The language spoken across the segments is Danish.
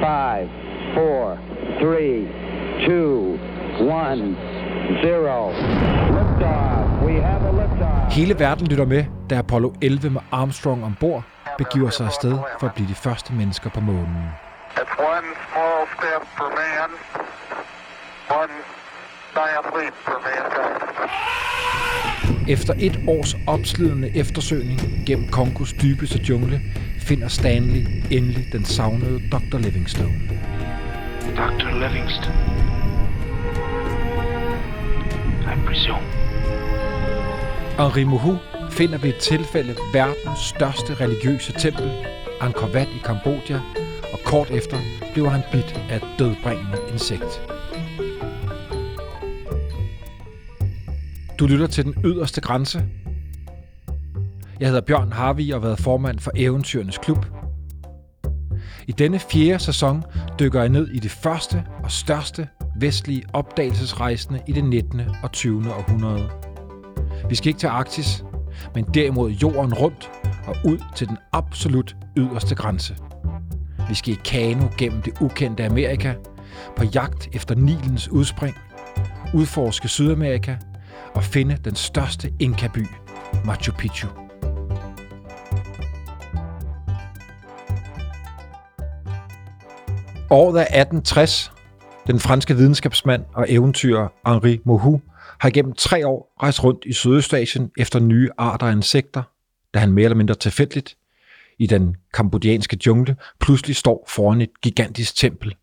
five, four, three, two, one, zero. Liftoff. We have a liftoff. Hele verden lytter med, da Apollo 11 med Armstrong ombord begiver sig afsted for at blive de første mennesker på månen. It's one small step for man, one giant leap for mankind. Efter et års opslidende eftersøgning gennem Kongos dybeste jungle, finder Stanley endelig den savnede Dr. Livingstone. Dr. Livingston. I presume. Henri Mohu finder ved et tilfælde verdens største religiøse tempel, Angkor Wat i Kambodja, og kort efter bliver han bidt af et dødbringende insekt. Du lytter til den yderste grænse. Jeg hedder Bjørn Harvi og har været formand for Eventyrenes Klub. I denne fjerde sæson dykker jeg ned i det første og største vestlige opdagelsesrejsende i det 19. og 20. århundrede. Vi skal ikke til Arktis, men derimod jorden rundt og ud til den absolut yderste grænse. Vi skal i kano gennem det ukendte Amerika, på jagt efter Nilens udspring, udforske Sydamerika og finde den største Inka-by, Machu Picchu. Året er 1860. Den franske videnskabsmand og eventyrer Henri Mohu har gennem tre år rejst rundt i Sydøstasien efter nye arter af insekter, da han mere eller mindre tilfældigt i den kambodjanske jungle pludselig står foran et gigantisk tempel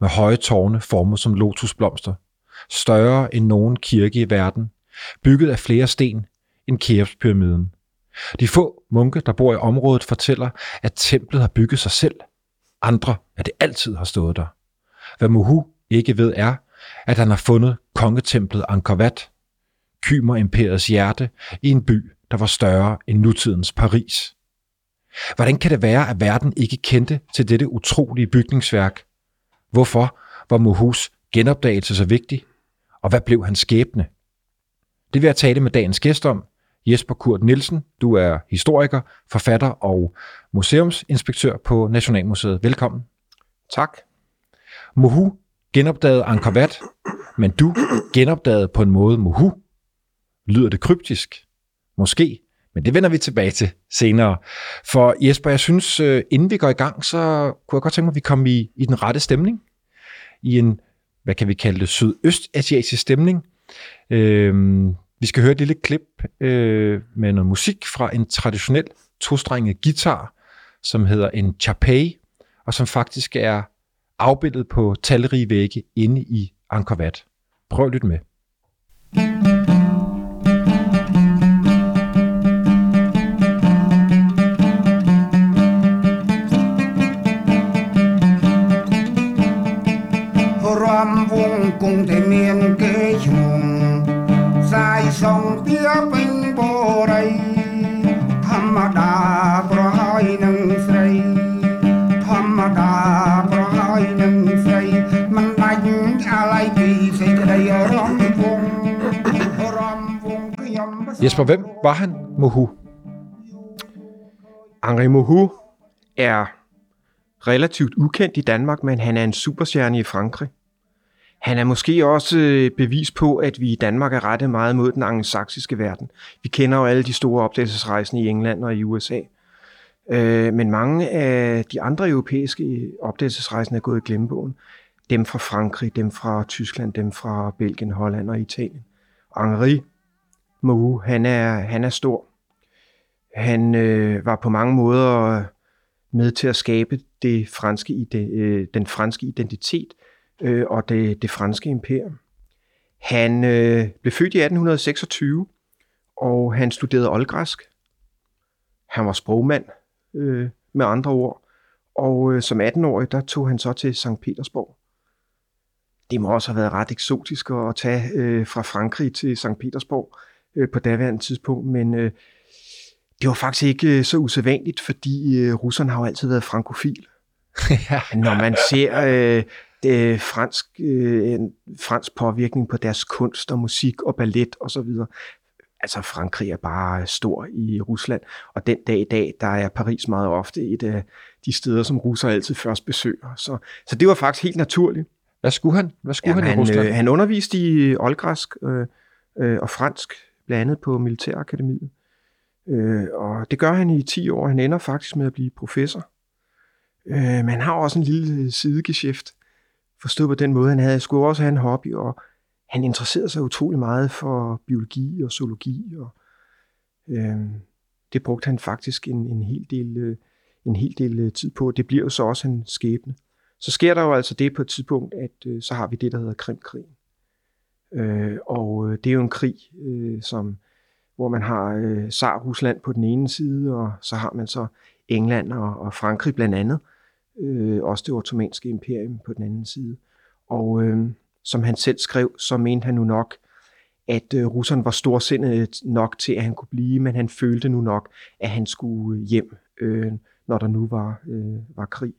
med høje tårne formet som lotusblomster, større end nogen kirke i verden, bygget af flere sten end Keopspyramiden. De få munke, der bor i området, fortæller, at templet har bygget sig selv. Andre, at det altid har stået der. Hvad Muhu ikke ved er, at han har fundet kongetemplet Angkor Wat, Kymer imperiets hjerte, i en by, der var større end nutidens Paris. Hvordan kan det være, at verden ikke kendte til dette utrolige bygningsværk? Hvorfor var Muhus genopdagelse så vigtig? Og hvad blev hans skæbne? Det vil jeg tale med dagens gæst om. Jesper Kurt Nielsen, du er historiker, forfatter og museumsinspektør på Nationalmuseet. Velkommen. Tak. Mohu genopdagede Angkor Wat, men du genopdagede på en måde Mohu. Lyder det kryptisk? Måske, men det vender vi tilbage til senere. For Jesper, jeg synes, øh, inden vi går i gang, så kunne jeg godt tænke mig, at vi kommer i, i den rette stemning. I en, hvad kan vi kalde det, sydøstasiatisk stemning. Øhm, vi skal høre et lille klip øh, med noget musik fra en traditionel tostrenget guitar, som hedder en chapey, og som faktisk er afbildet på talrige vægge inde i Angkor Wat. Prøv at lytte med. Ram vung cùng thể mien kế Dài sông tía bình bồ đầy Thăm đà pro hai nâng srei Thăm đà pro hai nâng srei Man đánh à lai kỳ xây cái đây ram vung Ram vung cái yam Jesper, hvem var han, Mohu? Henri Mohu er relativt ukendt i Danmark, men han er en superstjerne i Frankrig. Han er måske også øh, bevis på, at vi i Danmark er rettet meget mod den angelsaksiske verden. Vi kender jo alle de store opdagelsesrejsende i England og i USA. Øh, men mange af de andre europæiske øh, opdagelsesrejsende er gået i glemmebogen. Dem fra Frankrig, dem fra Tyskland, dem fra Belgien, Holland og Italien. Henri Mohu, han er, han er stor. Han øh, var på mange måder med til at skabe det franske, ide- øh, den franske identitet øh, og det, det franske imperium. Han øh, blev født i 1826, og han studerede oldgræsk. Han var sprogmand, øh, med andre ord. Og øh, som 18-årig, der tog han så til St. Petersborg. Det må også have været ret eksotisk at tage øh, fra Frankrig til St. Petersborg øh, på daværende tidspunkt, men øh, det var faktisk ikke øh, så usædvanligt, fordi øh, russerne har jo altid været frankofil. Når man ser øh, det fransk, øh, en fransk påvirkning på deres kunst og musik og ballet og så videre. altså Frankrig er bare stor i Rusland, og den dag i dag, der er Paris meget ofte et af de steder, som russer altid først besøger. Så, så det var faktisk helt naturligt. Hvad skulle han? Hvad skulle Jamen, han i Rusland? Øh, han underviste i oldgræsk øh, øh, og fransk, blandt andet på Militærakademiet. Øh, og det gør han i 10 år. Han ender faktisk med at blive professor. Øh, men han har også en lille sidegeschæft, forstået på den måde. Han havde skulle også have en hobby, og han interesserede sig utrolig meget for biologi og zoologi. Og, øh, det brugte han faktisk en, en hel del, øh, en hel del øh, tid på. Det bliver jo så også en skæbne. Så sker der jo altså det på et tidspunkt, at øh, så har vi det, der hedder Krimkrigen. Øh, og øh, det er jo en krig, øh, som, hvor man har øh, Tsar Rusland på den ene side, og så har man så England og, og Frankrig blandt andet. Øh, også det ottomanske imperium på den anden side. Og øh, som han selv skrev, så mente han nu nok, at øh, russerne var storsindet nok til, at han kunne blive, men han følte nu nok, at han skulle øh, hjem, øh, når der nu var, øh, var krig.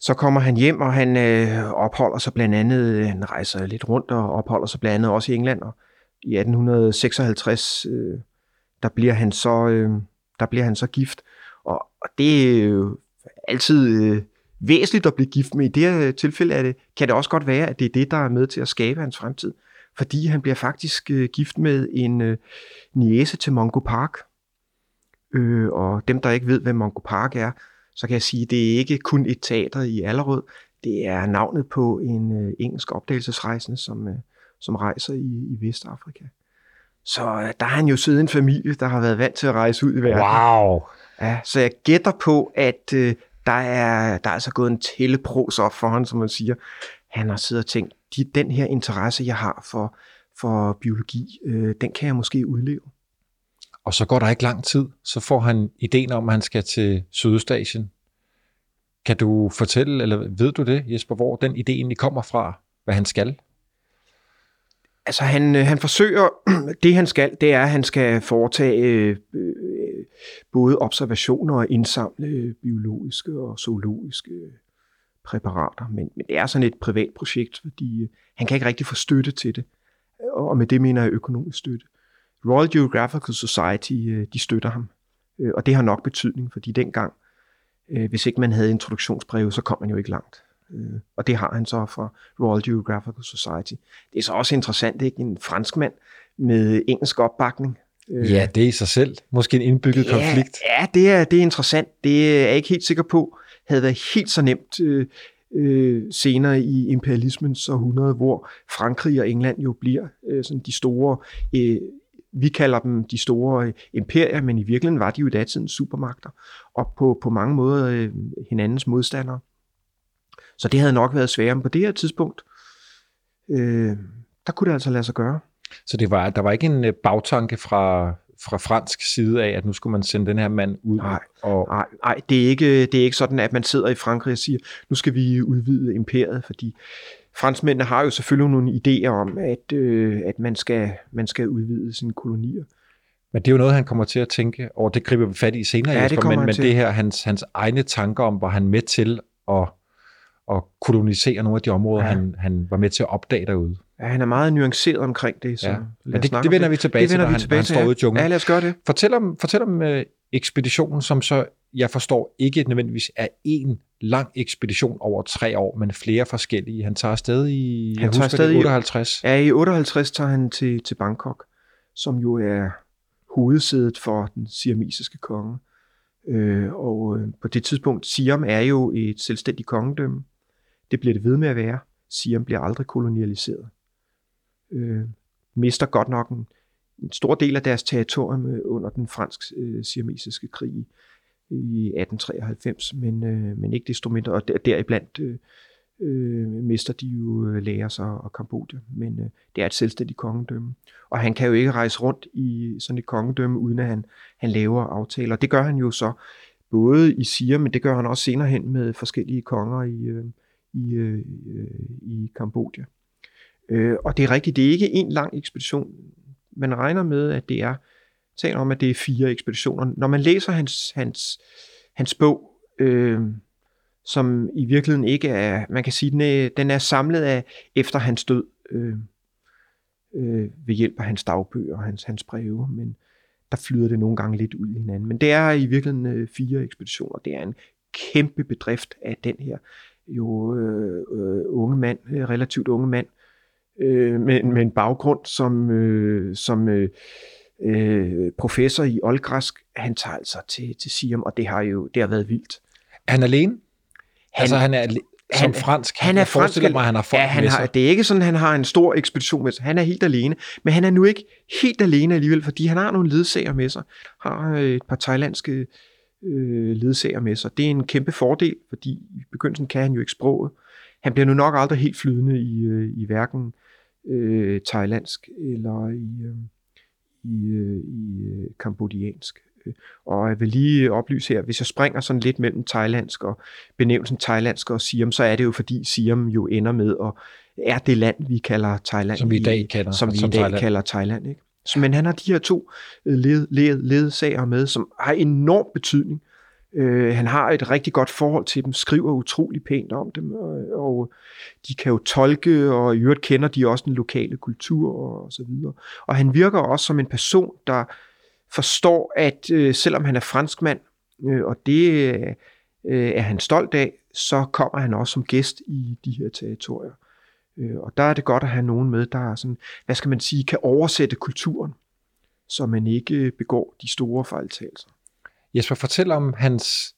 Så kommer han hjem, og han øh, opholder sig blandt andet, øh, han rejser lidt rundt og opholder sig blandt andet også i England. Og I 1856, øh, der, bliver han så, øh, der bliver han så gift. Og, og det øh, altid øh, væsentligt at blive gift med. I det her tilfælde er det, kan det også godt være, at det er det, der er med til at skabe hans fremtid. Fordi han bliver faktisk øh, gift med en øh, niese til Mongo Park. Øh, og dem, der ikke ved, hvad Mongo Park er, så kan jeg sige, at det er ikke kun et teater i Allerød. Det er navnet på en øh, engelsk opdagelsesrejsende, som, øh, som rejser i, i Vestafrika. Så øh, der har han jo siddet en familie, der har været vant til at rejse ud i verden. Wow! Ja, så jeg gætter på, at øh, der, er, der er altså gået en tællepros op for ham, som man siger. Han har siddet og tænkt, de, den her interesse, jeg har for, for biologi, øh, den kan jeg måske udleve. Og så går der ikke lang tid, så får han ideen om, at han skal til Sydøstasien. Kan du fortælle, eller ved du det, Jesper, hvor den idé egentlig kommer fra, hvad han skal? Altså han, øh, han forsøger, det han skal, det er, at han skal foretage øh, både observationer og indsamle biologiske og zoologiske præparater. Men, men det er sådan et privat projekt, fordi øh, han kan ikke rigtig få støtte til det. Og med det mener jeg økonomisk støtte. Royal Geographical Society, øh, de støtter ham. Øh, og det har nok betydning, fordi dengang, hvis ikke man havde introduktionsbreve, så kom man jo ikke langt. Og det har han så fra Royal Geographical Society. Det er så også interessant, ikke? En franskmand med engelsk opbakning. Øh, ja, det er i sig selv. Måske en indbygget ja, konflikt. Ja, det er, det er interessant. Det er jeg ikke helt sikker på, havde været helt så nemt øh, øh, senere i imperialismens århundrede, hvor Frankrig og England jo bliver øh, sådan de store øh, vi kalder dem de store imperier, men i virkeligheden var de jo i datidens supermagter, og på, på mange måder øh, hinandens modstandere. Så det havde nok været sværere, men på det her tidspunkt, øh, der kunne det altså lade sig gøre. Så det var, der var ikke en øh, bagtanke fra, fra fransk side af, at nu skulle man sende den her mand ud? Nej, og... nej, nej det, er ikke, det er ikke sådan, at man sidder i Frankrig og siger, nu skal vi udvide imperiet, fordi franskmændene har jo selvfølgelig nogle idéer om, at, øh, at man, skal, man skal udvide sine kolonier. Men det er jo noget, han kommer til at tænke over. Det griber vi fat i senere, ja, Jesper, men, men det her, hans, hans egne tanker om, var han med til at, at kolonisere nogle af de områder, ja. han, han var med til at opdage derude. Ja, han er meget nuanceret omkring det. Så ja. Men det, det vender vi tilbage det til, når vi han, tilbage han til, står ja. ude i junglen. Ja, lad os gøre det. Fortæl om, fortæl om uh, ekspeditionen, som så, jeg forstår, ikke nødvendigvis er en lang ekspedition over tre år, men flere forskellige. Han tager afsted i, Han jeg tager husker det, afsted i- 58. Ja, i 58 tager han til, til Bangkok, som jo er hovedsædet for den siamesiske konge. Øh, og øh, på det tidspunkt, Siam er jo et selvstændigt kongedømme. Det bliver det ved med at være. Siam bliver aldrig kolonialiseret. Øh, mister godt nok en, en stor del af deres territorium øh, under den fransk-siamesiske øh, krig i- 1893, men, øh, men ikke desto mindre, og der, deriblandt øh, øh, mister de jo øh, Laos og, og Kambodja, men øh, det er et selvstændigt kongedømme. Og han kan jo ikke rejse rundt i sådan et kongedømme, uden at han, han laver aftaler. Det gør han jo så både i Siam, men det gør han også senere hen med forskellige konger i, øh, i, øh, i Kambodja. Øh, og det er rigtigt, det er ikke en lang ekspedition. Man regner med, at det er taler om, at det er fire ekspeditioner. Når man læser hans, hans, hans bog, øh, som i virkeligheden ikke er, man kan sige, den er, den er samlet af efter hans død. Øh, øh, ved hjælp af hans dagbøger og hans, hans breve, men der flyder det nogle gange lidt ud i hinanden. Men det er i virkeligheden øh, fire ekspeditioner. Det er en kæmpe bedrift af den her jo øh, øh, unge mand, øh, relativt unge mand, øh, med, med en baggrund som, øh, som øh, øh, professor i oldgræsk. Han tager altså til, til Siam, og det har jo det har været vildt. Er han alene? Han, altså han er som han- fransk. han er jeg fransk- mig, at han har folk ja, han med har, sig. det er ikke sådan, at han har en stor ekspedition med sig. Han er helt alene. Men han er nu ikke helt alene alligevel, fordi han har nogle ledsager med sig. Har øh, et par thailandske øh, ledsager med sig. Det er en kæmpe fordel, fordi i begyndelsen kan han jo ikke sproget. Han bliver nu nok aldrig helt flydende i, øh, i hverken øh, thailandsk eller i, øh, i, øh, i øh, kambodjansk. Øh, Og jeg vil lige oplyse her, hvis jeg springer sådan lidt mellem thailandsk og benævnelsen thailandsk og Siam, så er det jo fordi Siam jo ender med at er det land, vi kalder Thailand. Som vi i dag kender som vi som i dag Thailand. kalder Thailand. Ikke? Så, men han har de her to øh, led, led, ledsager med, som har enorm betydning. Øh, han har et rigtig godt forhold til dem, skriver utrolig pænt om dem, og, og de kan jo tolke, og i øvrigt kender de også den lokale kultur og så videre. Og han virker også som en person, der forstår, at øh, selvom han er franskmand, øh, og det øh, er han stolt af, så kommer han også som gæst i de her territorier. Øh, og der er det godt at have nogen med, der er sådan, hvad skal man sige, kan oversætte kulturen, så man ikke begår de store fejltagelser. Jesper, fortæl om hans,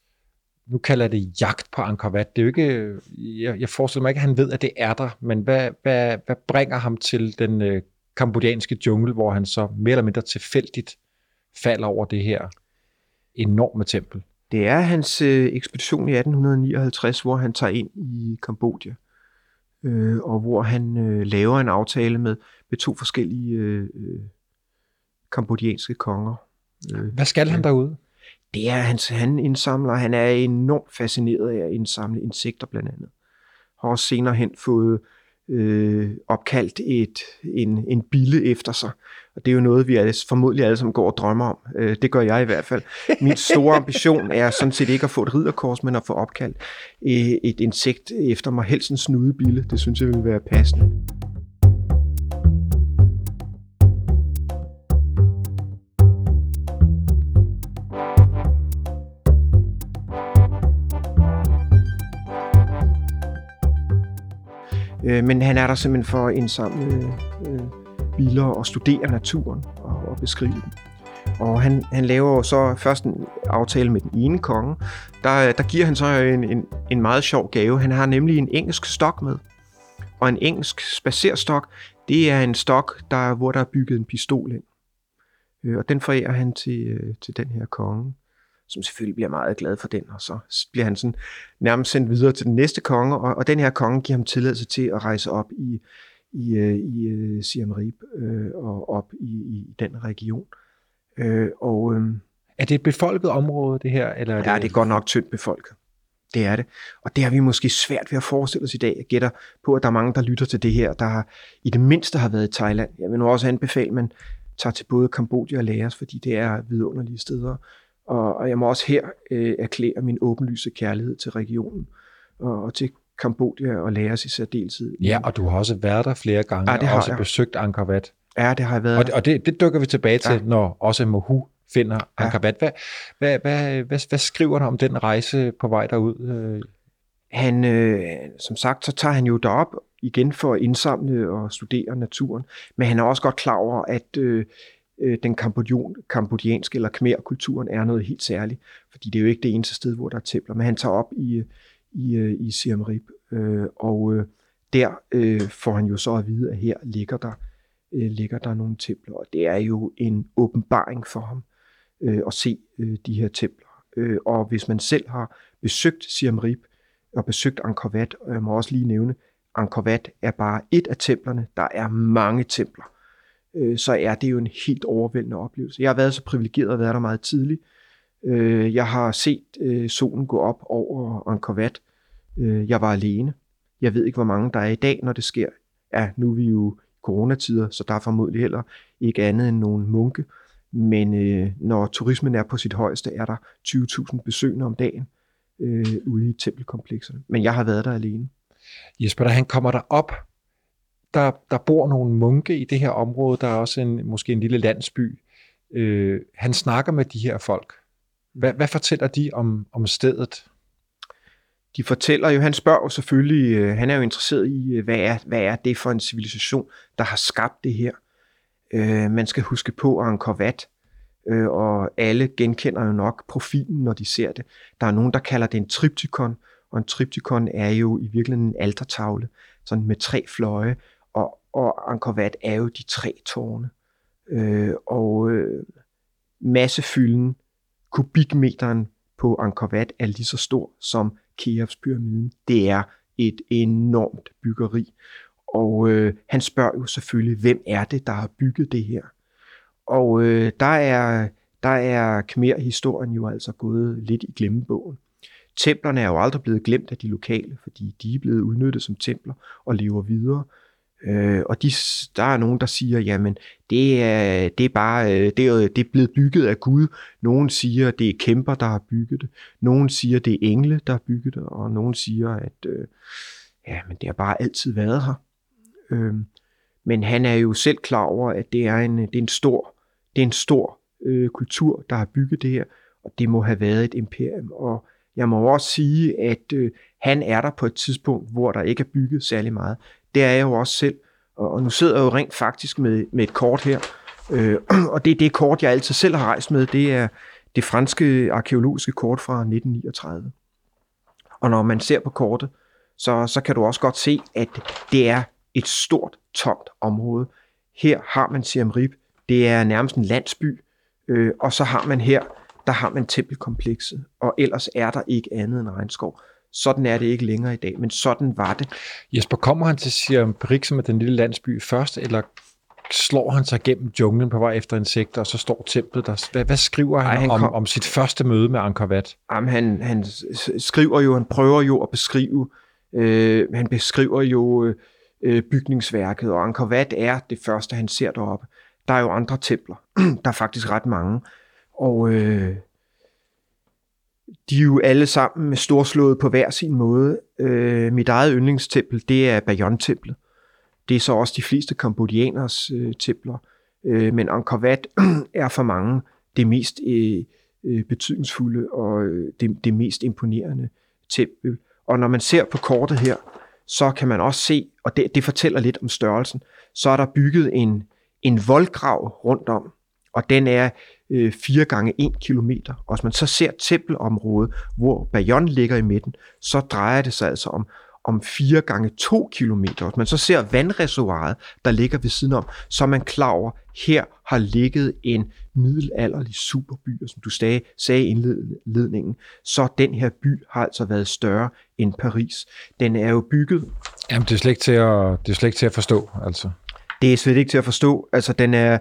nu kalder jeg det jagt på Angkor Wat. Det er jo ikke, jeg, jeg forestiller mig ikke, at han ved, at det er der, men hvad, hvad, hvad bringer ham til den øh, kambodjanske jungle, hvor han så mere eller mindre tilfældigt falder over det her enorme tempel? Det er hans øh, ekspedition i 1859, hvor han tager ind i Kambodja, øh, og hvor han øh, laver en aftale med, med to forskellige øh, øh, kambodjanske konger. Øh, Hvad skal han derude? Det er hans, han indsamler, han er enormt fascineret af at indsamle insekter blandt andet. Har også senere hen fået øh, opkaldt et, en, en bille efter sig. Og det er jo noget, vi alle, formodentlig alle sammen går og drømmer om. Øh, det gør jeg i hvert fald. Min store ambition er sådan set ikke at få et ridderkors, men at få opkaldt øh, et insekt efter mig. Helst en snudebille. Det synes jeg vil være passende. Øh, men han er der simpelthen for at indsamle øh, biler og studere naturen og, og beskrive den. Og han, han laver så først en aftale med den ene konge. Der, der giver han så en, en, en meget sjov gave. Han har nemlig en engelsk stok med. Og en engelsk spacerstok, det er en stok, der, hvor der er bygget en pistol ind. Øh, og den forærer han til, øh, til den her konge, som selvfølgelig bliver meget glad for den. Og så bliver han sådan nærmest sendt videre til den næste konge, og, og den her konge giver ham tilladelse til at rejse op i, i, øh, i øh, Siem Reap øh, og op i, i den region. Øh, og øh, Er det et befolket område, det her? Eller er ja, det er godt nok tyndt befolket. Det er det. Og det har vi måske svært ved at forestille os i dag. Jeg gætter på, at der er mange, der lytter til det her, der har, i det mindste har været i Thailand. Jeg vil nu også anbefale, at man tager til både Kambodja og Laos, fordi det er vidunderlige steder. Og, og jeg må også her øh, erklære min åbenlyse kærlighed til regionen og, og til Kambodja og Laos i særdeleshed. Ja, og du har også været der flere gange, Ja, det og har også jeg. besøgt Angkor Wat. Ja, det har jeg været. Og, det- og det, det dykker vi tilbage til, Ja. når også Mohu finder. Angkor Wat. Hvad, hvad, hvad, hvad, hvad skriver du om den rejse på vej derud? Han, øh, som sagt, så tager han jo derop igen for at indsamle og studere naturen, men han er også godt klar over, at øh, øh, den kambodjon, kambodjanske eller khmer-kulturen er noget helt særligt, fordi det er jo ikke det eneste sted, hvor der er templer, men han tager op i, i, øh, i Siem Reap, øh, og øh, der øh, får han jo så at vide, at her ligger der, øh, ligger der nogle templer, og det er jo en åbenbaring for ham øh, at se øh, de her templer. Øh, og hvis man selv har besøgt Siem Reap, og besøgt Angkor Wat, og jeg må også lige nævne, Angkor Wat er bare et af templerne. Der er mange templer. Øh, Så er det jo en helt overvældende oplevelse. Jeg har været så privilegeret at være der meget tidligt. Øh, Jeg har set øh, solen gå op over Angkor Wat. Øh, Jeg var alene. Jeg ved ikke, hvor mange der er i dag, når det sker. Ja, nu er vi jo i coronatider, så der er formodentlig heller ikke andet end nogle munke. Men øh, når turismen er på sit højeste, er der 20.000 besøgende om dagen øh, ude i tempelkomplekserne. Men jeg har været der alene. Jesper, da han kommer der op der, der bor nogle munke i det her område. Der er også en, måske en lille landsby. Øh, han snakker med de her folk. Hvad, hvad fortæller de om, om stedet? de fortæller jo, han spørger jo selvfølgelig, øh, han er jo interesseret i, øh, hvad er, hvad er det for en civilisation, der har skabt det her. Øh, man skal huske på Angkor Wat, øh, og alle genkender jo nok profilen, når de ser det. Der er nogen, der kalder det en triptykon, og en triptykon er jo i virkeligheden en altertavle, sådan med tre fløje, og, og Angkor Wat er jo de tre tårne. Øh, og øh, massefylden, kubikmeteren på Angkor Wat er lige så stor som Keops-pyramiden. Det er et enormt byggeri. Og øh, han spørger jo selvfølgelig, hvem er det, der har bygget det her? Og øh, der er, der er Khmer-historien jo altså gået lidt i glemmebogen. Templerne er jo aldrig blevet glemt af de lokale, fordi de er blevet udnyttet som templer og lever videre. Øh, og de, der er nogen, der siger, jamen det er, det er bare øh, det er, det er blevet bygget af Gud. Nogen siger, det er kæmper, der har bygget det. Nogen siger, det er engle, der har bygget det. Og nogen siger, at øh, ja, men det har bare altid været her. Øh, men han er jo selv klar over, at det er en, det er en stor, det er en stor øh, kultur, der har bygget det her. Og det må have været et imperium. Og jeg må også sige, at øh, han er der på et tidspunkt, hvor der ikke er bygget særlig meget det er jeg jo også selv. Og, og nu sidder jeg jo rent faktisk med, med et kort her, øh, og det er det kort, jeg altid selv har rejst med, det er det franske arkeologiske kort fra 1939. Og når man ser på kortet, så, så kan du også godt se, at det er et stort, tomt område. Her har man Siem Reap, det er nærmest en landsby, øh, og så har man her, der har man tempelkomplekset, og ellers er der ikke andet end regnskov. Sådan er det ikke længere i dag, men sådan var det. Jesper, kommer han til Siem Perik, som er den lille landsby først, eller slår han sig gennem junglen på vej efter insekter, og så står templet der. Hvad, hvad skriver han, Ej, han om, kom... om sit første møde med Angkor Wat? Jamen, han, han skriver jo, han prøver jo at beskrive, øh, han beskriver jo øh, bygningsværket, og Angkor Wat er det første, han ser deroppe. Der er jo andre templer. der er faktisk ret mange. Og øh, de er jo alle sammen storslået på hver sin måde. Øh, mit eget yndlingstempel, det er Bayon-templet. Det er så også de fleste kambodianers øh, templer. Øh, men Angkor Wat er for mange det mest øh, øh, betydningsfulde og øh, det, det mest imponerende tempel. Og når man ser på kortet her, så kan man også se, og det, det fortæller lidt om størrelsen, så er der bygget en, en voldgrav rundt om, og den er øh, 4 gange 1 kilometer. Og hvis man så ser tempelområdet, hvor Bayon ligger i midten, så drejer det sig altså om, om 4 gange 2 kilometer. Hvis man så ser vandreservoiret, der ligger ved siden om, så er man klar over, her har ligget en middelalderlig superby, og som du sagde, sagde i indledningen, så den her by har altså været større end Paris. Den er jo bygget... Jamen, det er slet ikke til at, det er slet ikke til at forstå, altså. Det er slet ikke til at forstå. Altså, den er,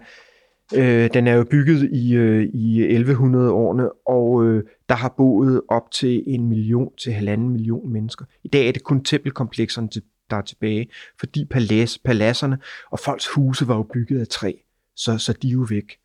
Øh, den er jo bygget i, øh, i 1100-årene, og øh, der har boet op til en million til halvanden million mennesker. I dag er det kun tempelkomplekserne, der er tilbage, fordi palads, paladserne og folks huse var jo bygget af træ, så, så de er jo væk.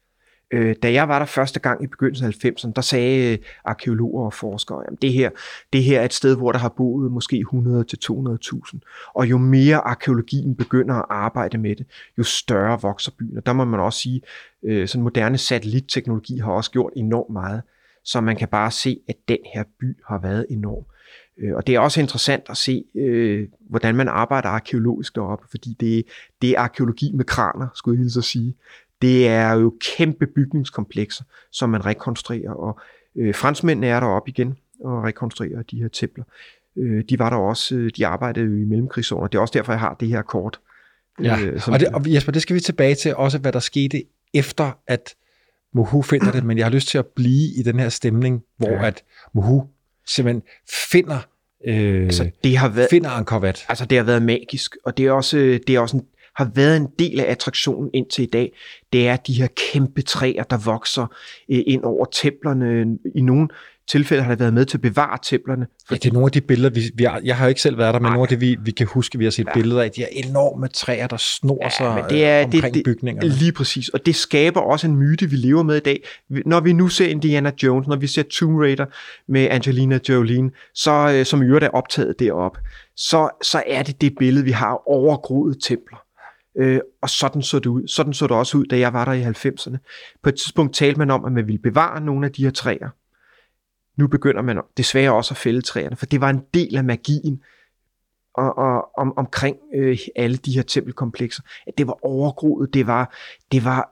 Øh, da jeg var der første gang i begyndelsen af 90'erne, der sagde øh, arkeologer og forskere, at det her, det her er et sted, hvor der har boet måske 100-200.000. Og jo mere arkeologien begynder at arbejde med det, jo større vokser byen. Og der må man også sige, øh, sådan moderne satellitteknologi har også gjort enormt meget. Så man kan bare se, at den her by har været enorm. Øh, og det er også interessant at se, øh, hvordan man arbejder arkeologisk deroppe, fordi det, det er arkeologi med kraner, skulle jeg hilse at sige. Det er jo kæmpe bygningskomplekser, som man rekonstruerer, og øh, franskmændene er deroppe igen og rekonstruerer de her templer. Øh, de var der også, øh, de arbejdede jo i mellemkrigszoner. Det er også derfor, jeg har det her kort. Ja, øh, og, det, og Jesper, det skal vi tilbage til, også hvad der skete efter, at Mohu finder det, men jeg har lyst til at blive i den her stemning, hvor ja. at Mohu simpelthen finder øh, altså, det har været, finder Angkor Wat. Altså, det har været magisk, og det er også, det er også en har været en del af attraktionen indtil i dag, det er de her kæmpe træer, der vokser øh, ind over templerne. I nogle tilfælde har det været med til at bevare templerne. Ja, det er nogle af de billeder, vi, vi har, jeg har jo ikke selv været der, men Ej. nogle af det, vi, vi kan huske, vi har set ja. billeder af, de her enorme træer, der snor ja, sig det er, omkring det, bygningerne. Lige præcis, og det skaber også en myte, vi lever med i dag. Når vi nu ser Indiana Jones, når vi ser Tomb Raider med Angelina Jolie, så, øh, som i øvrigt er optaget derop, så, så er det det billede, vi har overgroet templer. Øh, og sådan så det ud. Sådan så det også ud, da jeg var der i 90'erne. På et tidspunkt talte man om, at man ville bevare nogle af de her træer. Nu begynder man desværre også at fælde træerne, for det var en del af magien og, og, om, omkring øh, alle de her tempelkomplekser. At det var overgroet, det var, det var,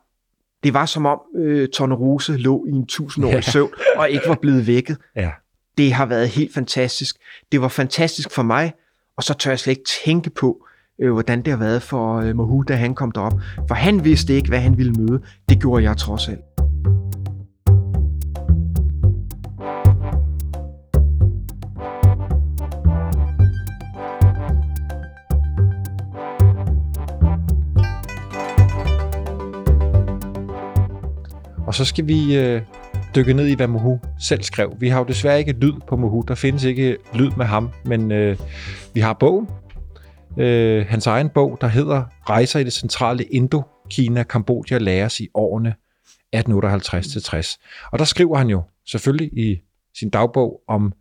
det var som om øh, Tornerose lå i en tusindårig Ja. søvn og ikke var blevet vækket. Ja. Det har været helt fantastisk. Det var fantastisk for mig, og så tør jeg slet ikke tænke på, øh, hvordan det har været for øh, Mahu, da han kom derop. For han vidste ikke, hvad han ville møde. Det gjorde jeg trods alt. Og så skal vi øh, dykke ned i, hvad Mohu selv skrev. Vi har jo desværre ikke lyd på Mohu. Der findes ikke lyd med ham, men øh, vi har bogen. Øh, hans egen bog, der hedder Rejser i det centrale Indokina, Kambodja læres i årene 1858-60. Og der skriver han jo selvfølgelig i sin dagbog om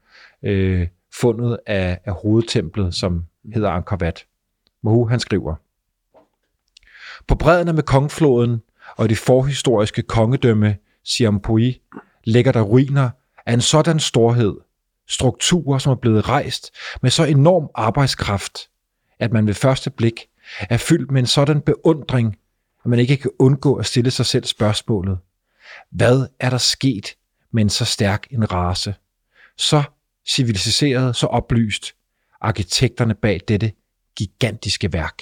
øh, fundet af, af hovedtemplet, som hedder Angkor Wat. Mohu, han skriver, På bredden af Mekongfloden og det forhistoriske kongedømme Siampui ligger der ruiner af en sådan storhed, strukturer, som er blevet rejst med så enorm arbejdskraft, at man ved første blik er fyldt med en sådan beundring, at man ikke kan undgå at stille sig selv spørgsmålet. Hvad er der sket med en så stærk en race? Så civiliseret, så oplyst, arkitekterne bag dette gigantiske værk.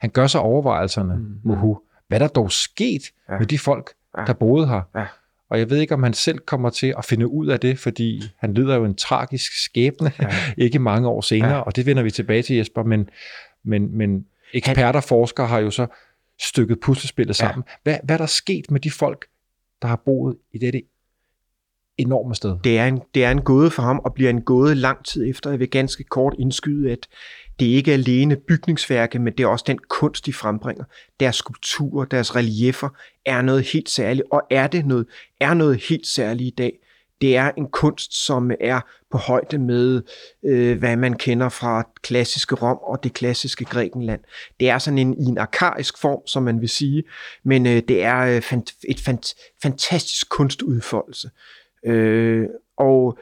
Han gør sig overvejelserne, mm. Mohu, hvad der dog sket Ja. med de folk, ja. der boede her. Ja. Og jeg ved ikke, om han selv kommer til at finde ud af det, fordi han lider jo en tragisk skæbne, Ja. ja. ikke mange år senere, Ja. ja. og det vender vi tilbage til, Jesper, men, men, men eksperter og forskere har jo så stykket puslespillet Ja. sammen. Hvad, hvad er der sket med de folk, der har boet i dette enorme sted? Det er, en, det er en gåde for ham, og bliver en gåde lang tid efter. Jeg vil ganske kort indskyde, at det ikke er alene bygningsværket, men det er også den kunst, de frembringer. Deres skulpturer, deres reliefer er noget helt særligt, og er det noget, er noget helt særligt i dag. Det er en kunst, som er på højde med, øh, hvad man kender fra klassiske Rom og det klassiske Grækenland. Det er sådan en, i en arkaisk form, som man vil sige, men øh, det er øh, fant- et fant- fantastisk kunstudfoldelse. Øh, og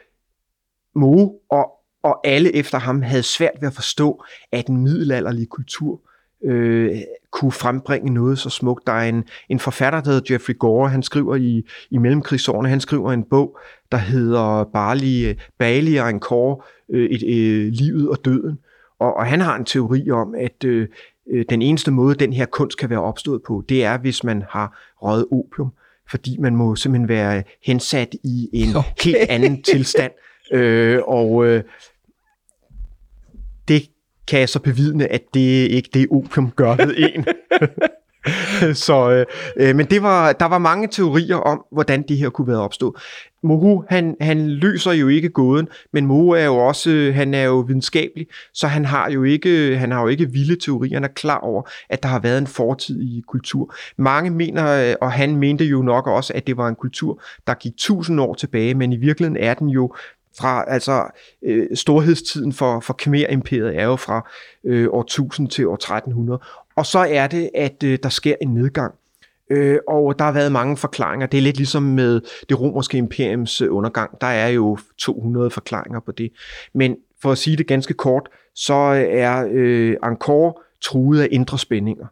Moe og, og alle efter ham havde svært ved at forstå, at en middelalderlig kultur øh, kunne frembringe noget så smukt. Der er en, en forfatter, der hedder Jeffrey Gore, han skriver i, i mellemkrigsårene, han skriver en bog, der hedder Barley, Bali og Angkor, øh, et, øh, livet og døden. Og, og han har en teori om, at øh, øh, den eneste måde, den her kunst kan være opstået på, det er, hvis man har røget opium fordi man må simpelthen være hensat i en. Okay. helt anden tilstand. Øh, og øh, det kan jeg så bevidne, at det ikke det opium gør ved en. så, øh, øh, men det var, der var mange teorier om, hvordan det her kunne være opstået. Mohu, han, han løser jo ikke gåden, men Mohu er jo også, han er jo videnskabelig, så han har jo ikke, han har jo ikke vilde teorier, han er klar over, at der har været en fortid i kultur. Mange mener, øh, og han mente jo nok også, at det var en kultur, der gik tusind år tilbage, men i virkeligheden er den jo fra, altså øh, storhedstiden for, for Khmer-imperiet er jo fra øh, år 1000 til år 1300. Og så er det, at øh, der sker en nedgang. Øh, og der har været mange forklaringer. Det er lidt ligesom med det romerske imperiums øh, undergang. Der er jo 200 forklaringer på det. Men for at sige det ganske kort, så øh, er øh, Angkor truet af indre spændinger.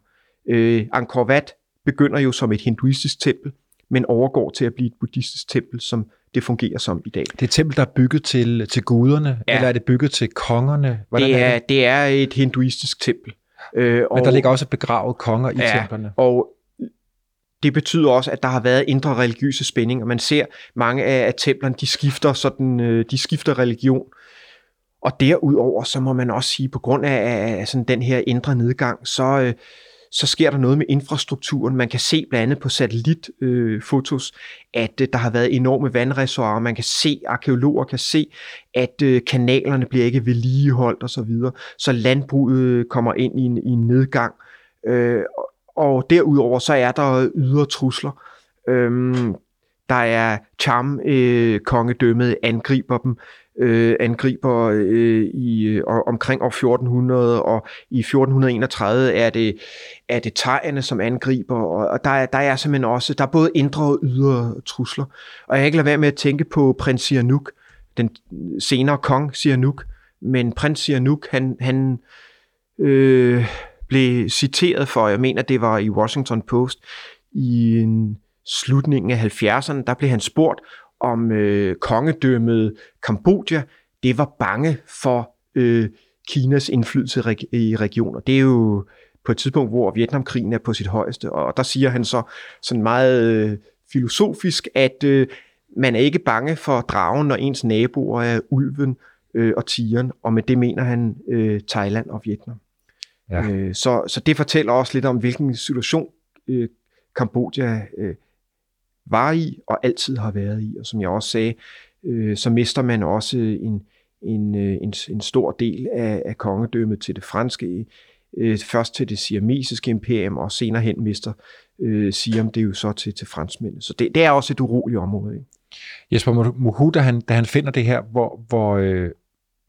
Øh, Angkor Wat begynder jo som et hinduistisk tempel, men overgår til at blive et buddhistisk tempel, som det fungerer som i dag. Det er et tempel, der er bygget til, til guderne, Ja. eller er det bygget til kongerne? Hvordan Det er er, det? det er et hinduistisk tempel. Øh, Men der ligger også begravet konger i Ja, templerne. Og det betyder også, at der har været indre religiøse spændinger. Man ser mange af, af templerne, de skifter, sådan, øh, de skifter religion. Og derudover, så må man også sige, på grund af, af sådan den her indre nedgang, så, øh, så sker der noget med infrastrukturen. Man kan se blandt andet på satellitfotos, øh, fotos, at øh, der har været enorme vandreservoirer. Man kan se, arkeologer kan se, at øh, kanalerne bliver ikke vedligeholdt osv. Så, videre. så landbruget øh, kommer ind i en, i en nedgang. Øh, og- derudover så er der ydre trusler. Øhm, der er Cham, øh, kongedømmet, angriber dem øh, angriber øh, i øh, og, omkring år 1400, og i 1431 er det, er det thajerne, som angriber, og, og der, er, der er simpelthen også, der er både indre og ydre trusler. Og jeg kan ikke lade være med at tænke på prins Sihanouk, den senere kong Sihanouk, men prins Sihanouk, han, han øh, blev citeret for, jeg mener det var i Washington Post, i en slutningen af 70'erne, der blev han spurgt, om øh, kongedømmet Kambodja, det var bange for øh, Kinas indflydelse i regioner. Det er jo på et tidspunkt, hvor Vietnamkrigen er på sit højeste, og der siger han så sådan meget øh, filosofisk, at øh, man er ikke bange for dragen, når ens naboer er ulven øh, og tigeren, og med det mener han øh, Thailand og Vietnam. Ja. Øh, så, så det fortæller også lidt om, hvilken situation øh, Kambodja øh, var i og altid har været i. Og som jeg også sagde, øh, så mister man også en, en, øh, en, en stor del af, af kongedømmet til det franske, øh, først til det siamesiske imperium, og senere hen mister øh, Siam det er jo så til, til franskmændene. Så det, det er også et uroligt område. Ikke? Jesper Mohu, da han, da han finder det her, hvor, hvor, øh,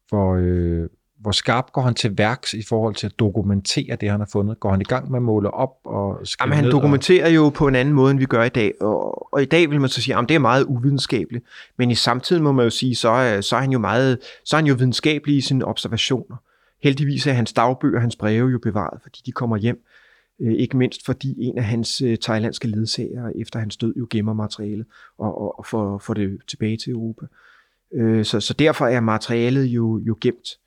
hvor øh, hvor skarp går han til værks i forhold til at dokumentere det, han har fundet? Går han i gang med at måle op og skrive Jamen, han ned dokumenterer og... jo på en anden måde, end vi gør i dag. Og, og i dag vil man så sige, at det er meget uvidenskabeligt. Men i samtiden må man jo sige, så så er han jo meget, så er han jo videnskabelig i sine observationer. Heldigvis er hans dagbøger og hans breve jo bevaret, fordi de kommer hjem. Øh, ikke mindst fordi en af hans øh, thailandske ledsager efter hans død jo gemmer materialet og, og, og får, får det tilbage til Europa. Øh, så, så derfor er materialet jo, jo gemt.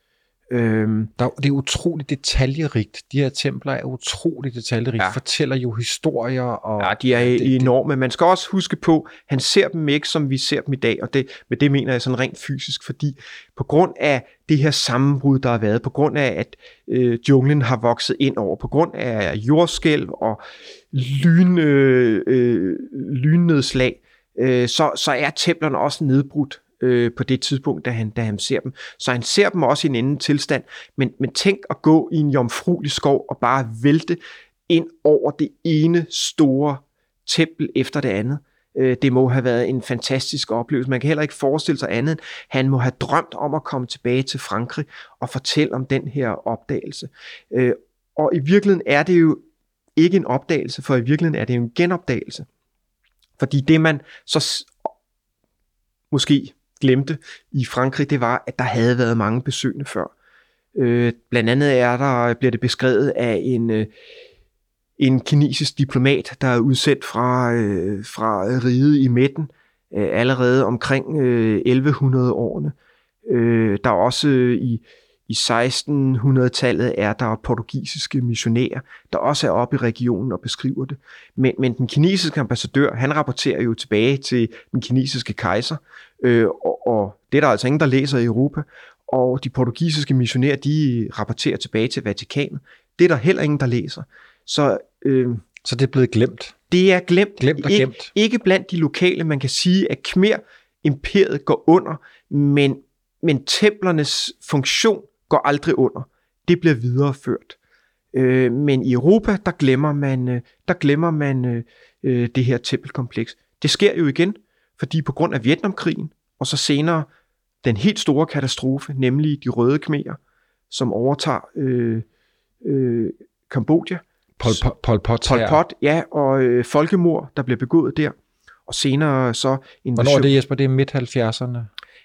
Øhm, der, det er utroligt detaljerigt. De her templer er utroligt detaljerigt. Ja. Fortæller jo historier. Og, ja, de er det, enorme. Man skal også huske på, han ser dem ikke, som vi ser dem i dag. Og det, med det mener jeg sådan rent fysisk, fordi på grund af det her sammenbrud, der har været, på grund af, at øh, junglen har vokset ind over, på grund af jordskælv og lyn, øh, øh, lynnedslag, øh, så, så er templerne også nedbrudt øh, på det tidspunkt, da han, da han ser dem. Så han ser dem også i en anden tilstand. Men, men tænk at gå i en jomfruelig skov og bare vælte ind over det ene store tempel efter det andet. Øh, det må have været en fantastisk oplevelse. Man kan heller ikke forestille sig andet end, han må have drømt om at komme tilbage til Frankrig og fortælle om den her opdagelse. Øh, og i virkeligheden er det jo ikke en opdagelse, for i virkeligheden er det jo en genopdagelse. Fordi det man så måske glemte i Frankrig, det var, at der havde været mange besøgende før. Øh, blandt andet er der, bliver det beskrevet af en, øh, en kinesisk diplomat, der er udsendt fra, øh, fra riget i midten, øh, allerede omkring øh, 1100-årene. Øh, der er også øh, i i 1600-tallet er der portugisiske missionærer, der også er oppe i regionen og beskriver det. Men, men den kinesiske ambassadør, han rapporterer jo tilbage til den kinesiske kejser, øh, og, og det er der altså ingen, der læser i Europa. Og de portugisiske missionærer, de rapporterer tilbage til Vatikanet. Det er der heller ingen, der læser. Så, øh, så det er blevet glemt? Det er glemt. Glemt og glemt. Ikke, ikke blandt de lokale. Man kan sige, at Khmer imperiet går under, men, men templernes funktion går aldrig under. Det bliver videreført. Øh, men i Europa, der glemmer man, øh, der glemmer man øh, øh, det her tempelkompleks. Det sker jo igen, fordi på grund af Vietnamkrigen, og så senere den helt store katastrofe, nemlig de røde khmerer, som overtager øh, øh, Kambodja. Pol, Pol, Pol Pot. Pol Pot, ja, og øh, folkemord, der bliver begået der. Og senere så invasion. Hvornår er det, Jesper? Det er midt-70'erne?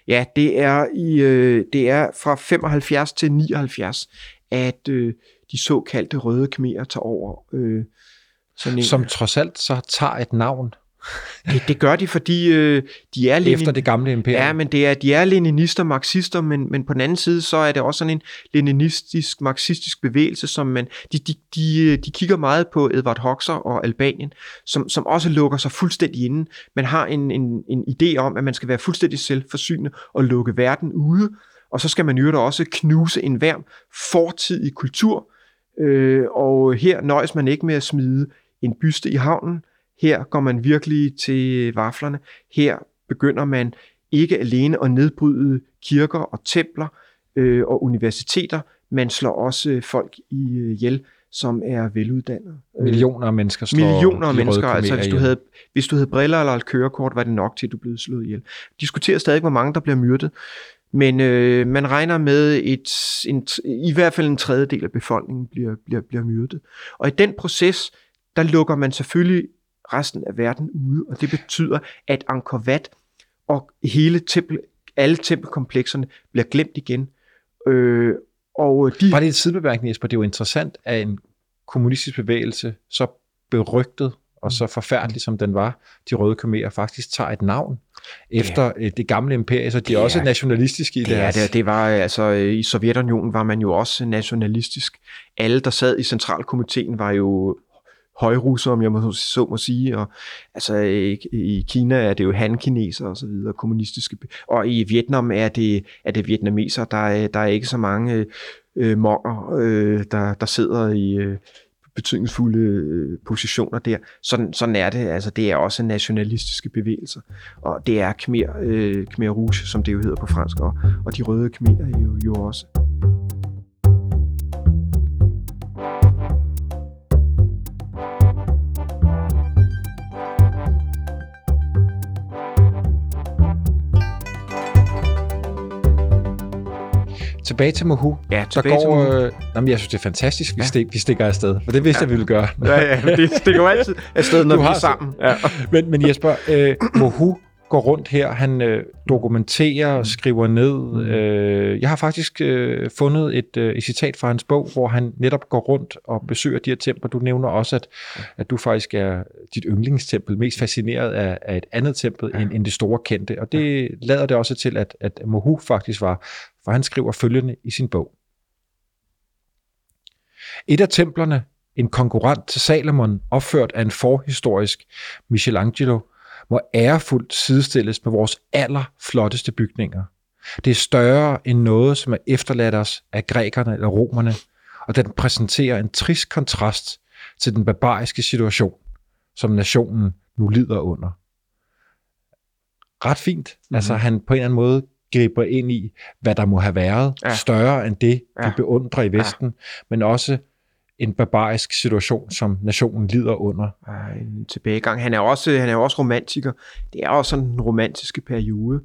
Ja, det er, i, øh, det er fra 75 til 79, at øh, de såkaldte røde khmerer tager over. Øh, sådan en, Som trods alt så tager et navn det, det gør de, fordi øh, de er... Lenin... Efter det gamle imperium. Ja, men det er, de er leninister, marxister, men, men på den anden side, så er det også sådan en leninistisk, marxistisk bevægelse, som man... De, de, de, de kigger meget på Edward Hoxer og Albanien, som, som også lukker sig fuldstændig inde. Man har en, en, en idé om, at man skal være fuldstændig selvforsynende og lukke verden ude, og så skal man jo også knuse en værm fortidig kultur, øh, og her nøjes man ikke med at smide en byste i havnen, her går man virkelig til vaflerne. Her begynder man ikke alene at nedbryde kirker og templer øh, og universiteter, man slår også folk ihjel, som er veluddannede. Millioner af mennesker slår Millioner af mennesker. Altså, hvis du, havde, hvis du havde briller eller et kørekort, var det nok til, at du blev slået ihjel. Diskuterer stadig, hvor mange der bliver myrdet. Men øh, man regner med, et, en, i hvert fald en tredjedel af befolkningen bliver, bliver, bliver myrdet. Og i den proces, der lukker man selvfølgelig resten af verden ude, og det betyder, at Angkor Wat og hele tempel, alle tempelkomplekserne bliver glemt igen. Øh, og de, Bare lige et sidebemærkning, Jesper. Det er jo interessant, at en kommunistisk bevægelse, så berygtet og så forfærdelig som den var, de røde khmerer faktisk tager et navn efter ja. det gamle imperium, så de er Det også er- nationalistiske i Det er deres... det, det var altså øh, i Sovjetunionen var man jo også nationalistisk. Alle der sad i centralkomiteen var jo højrusser, om jeg må, så må sige, og altså i, i Kina er det jo han-kineser og så videre, kommunistiske, og i Vietnam er det, er det vietnameser, der er, der er ikke så mange øh, monger, øh, der, der sidder i øh, betydningsfulde øh, positioner der. Sådan, sådan er det, altså det er også nationalistiske bevægelser, og det er Khmer, øh, Khmer Rouge, som det jo hedder på fransk, og, og de røde khmer er jo, jo også. Tilbage til Mohu. Ja, Der tilbage til går, Mohu. øh, jamen, jeg synes, det er fantastisk, vi, Ja. stik, vi stikker afsted. For det vidste jeg, vi ville gøre. Ja, ja, det, det går altid afsted, når Du vi er sammen. Ja. Men, men Jesper, øh, Mohu går rundt her, han øh, dokumenterer, skriver ned. Øh, jeg har faktisk øh, fundet et, øh, et citat fra hans bog, hvor han netop går rundt og besøger de her templer. Du nævner også, at, at du faktisk er dit yndlingstempel, mest fascineret af, af et andet tempel end, end det store kendte. Og det lader det også til, at, at Mohu faktisk var, for han skriver følgende i sin bog. Et af templerne, en konkurrent til Salomon, opført af en forhistorisk Michelangelo, må ærefuldt sidestilles med vores allerflotteste bygninger. Det er større end noget, som er efterladt os af grækerne eller romerne, og den præsenterer en trist kontrast til den barbariske situation, som nationen nu lider under. Ret fint. Mm-hmm. Altså han på en eller anden måde griber ind i, hvad der må have været Ja. større end det, vi Ja. beundrer i Vesten, ja. men også en barbarisk situation, som nationen lider under. Ej, en tilbagegang. Han er også, han er også romantiker. Det er også sådan en romantiske periode.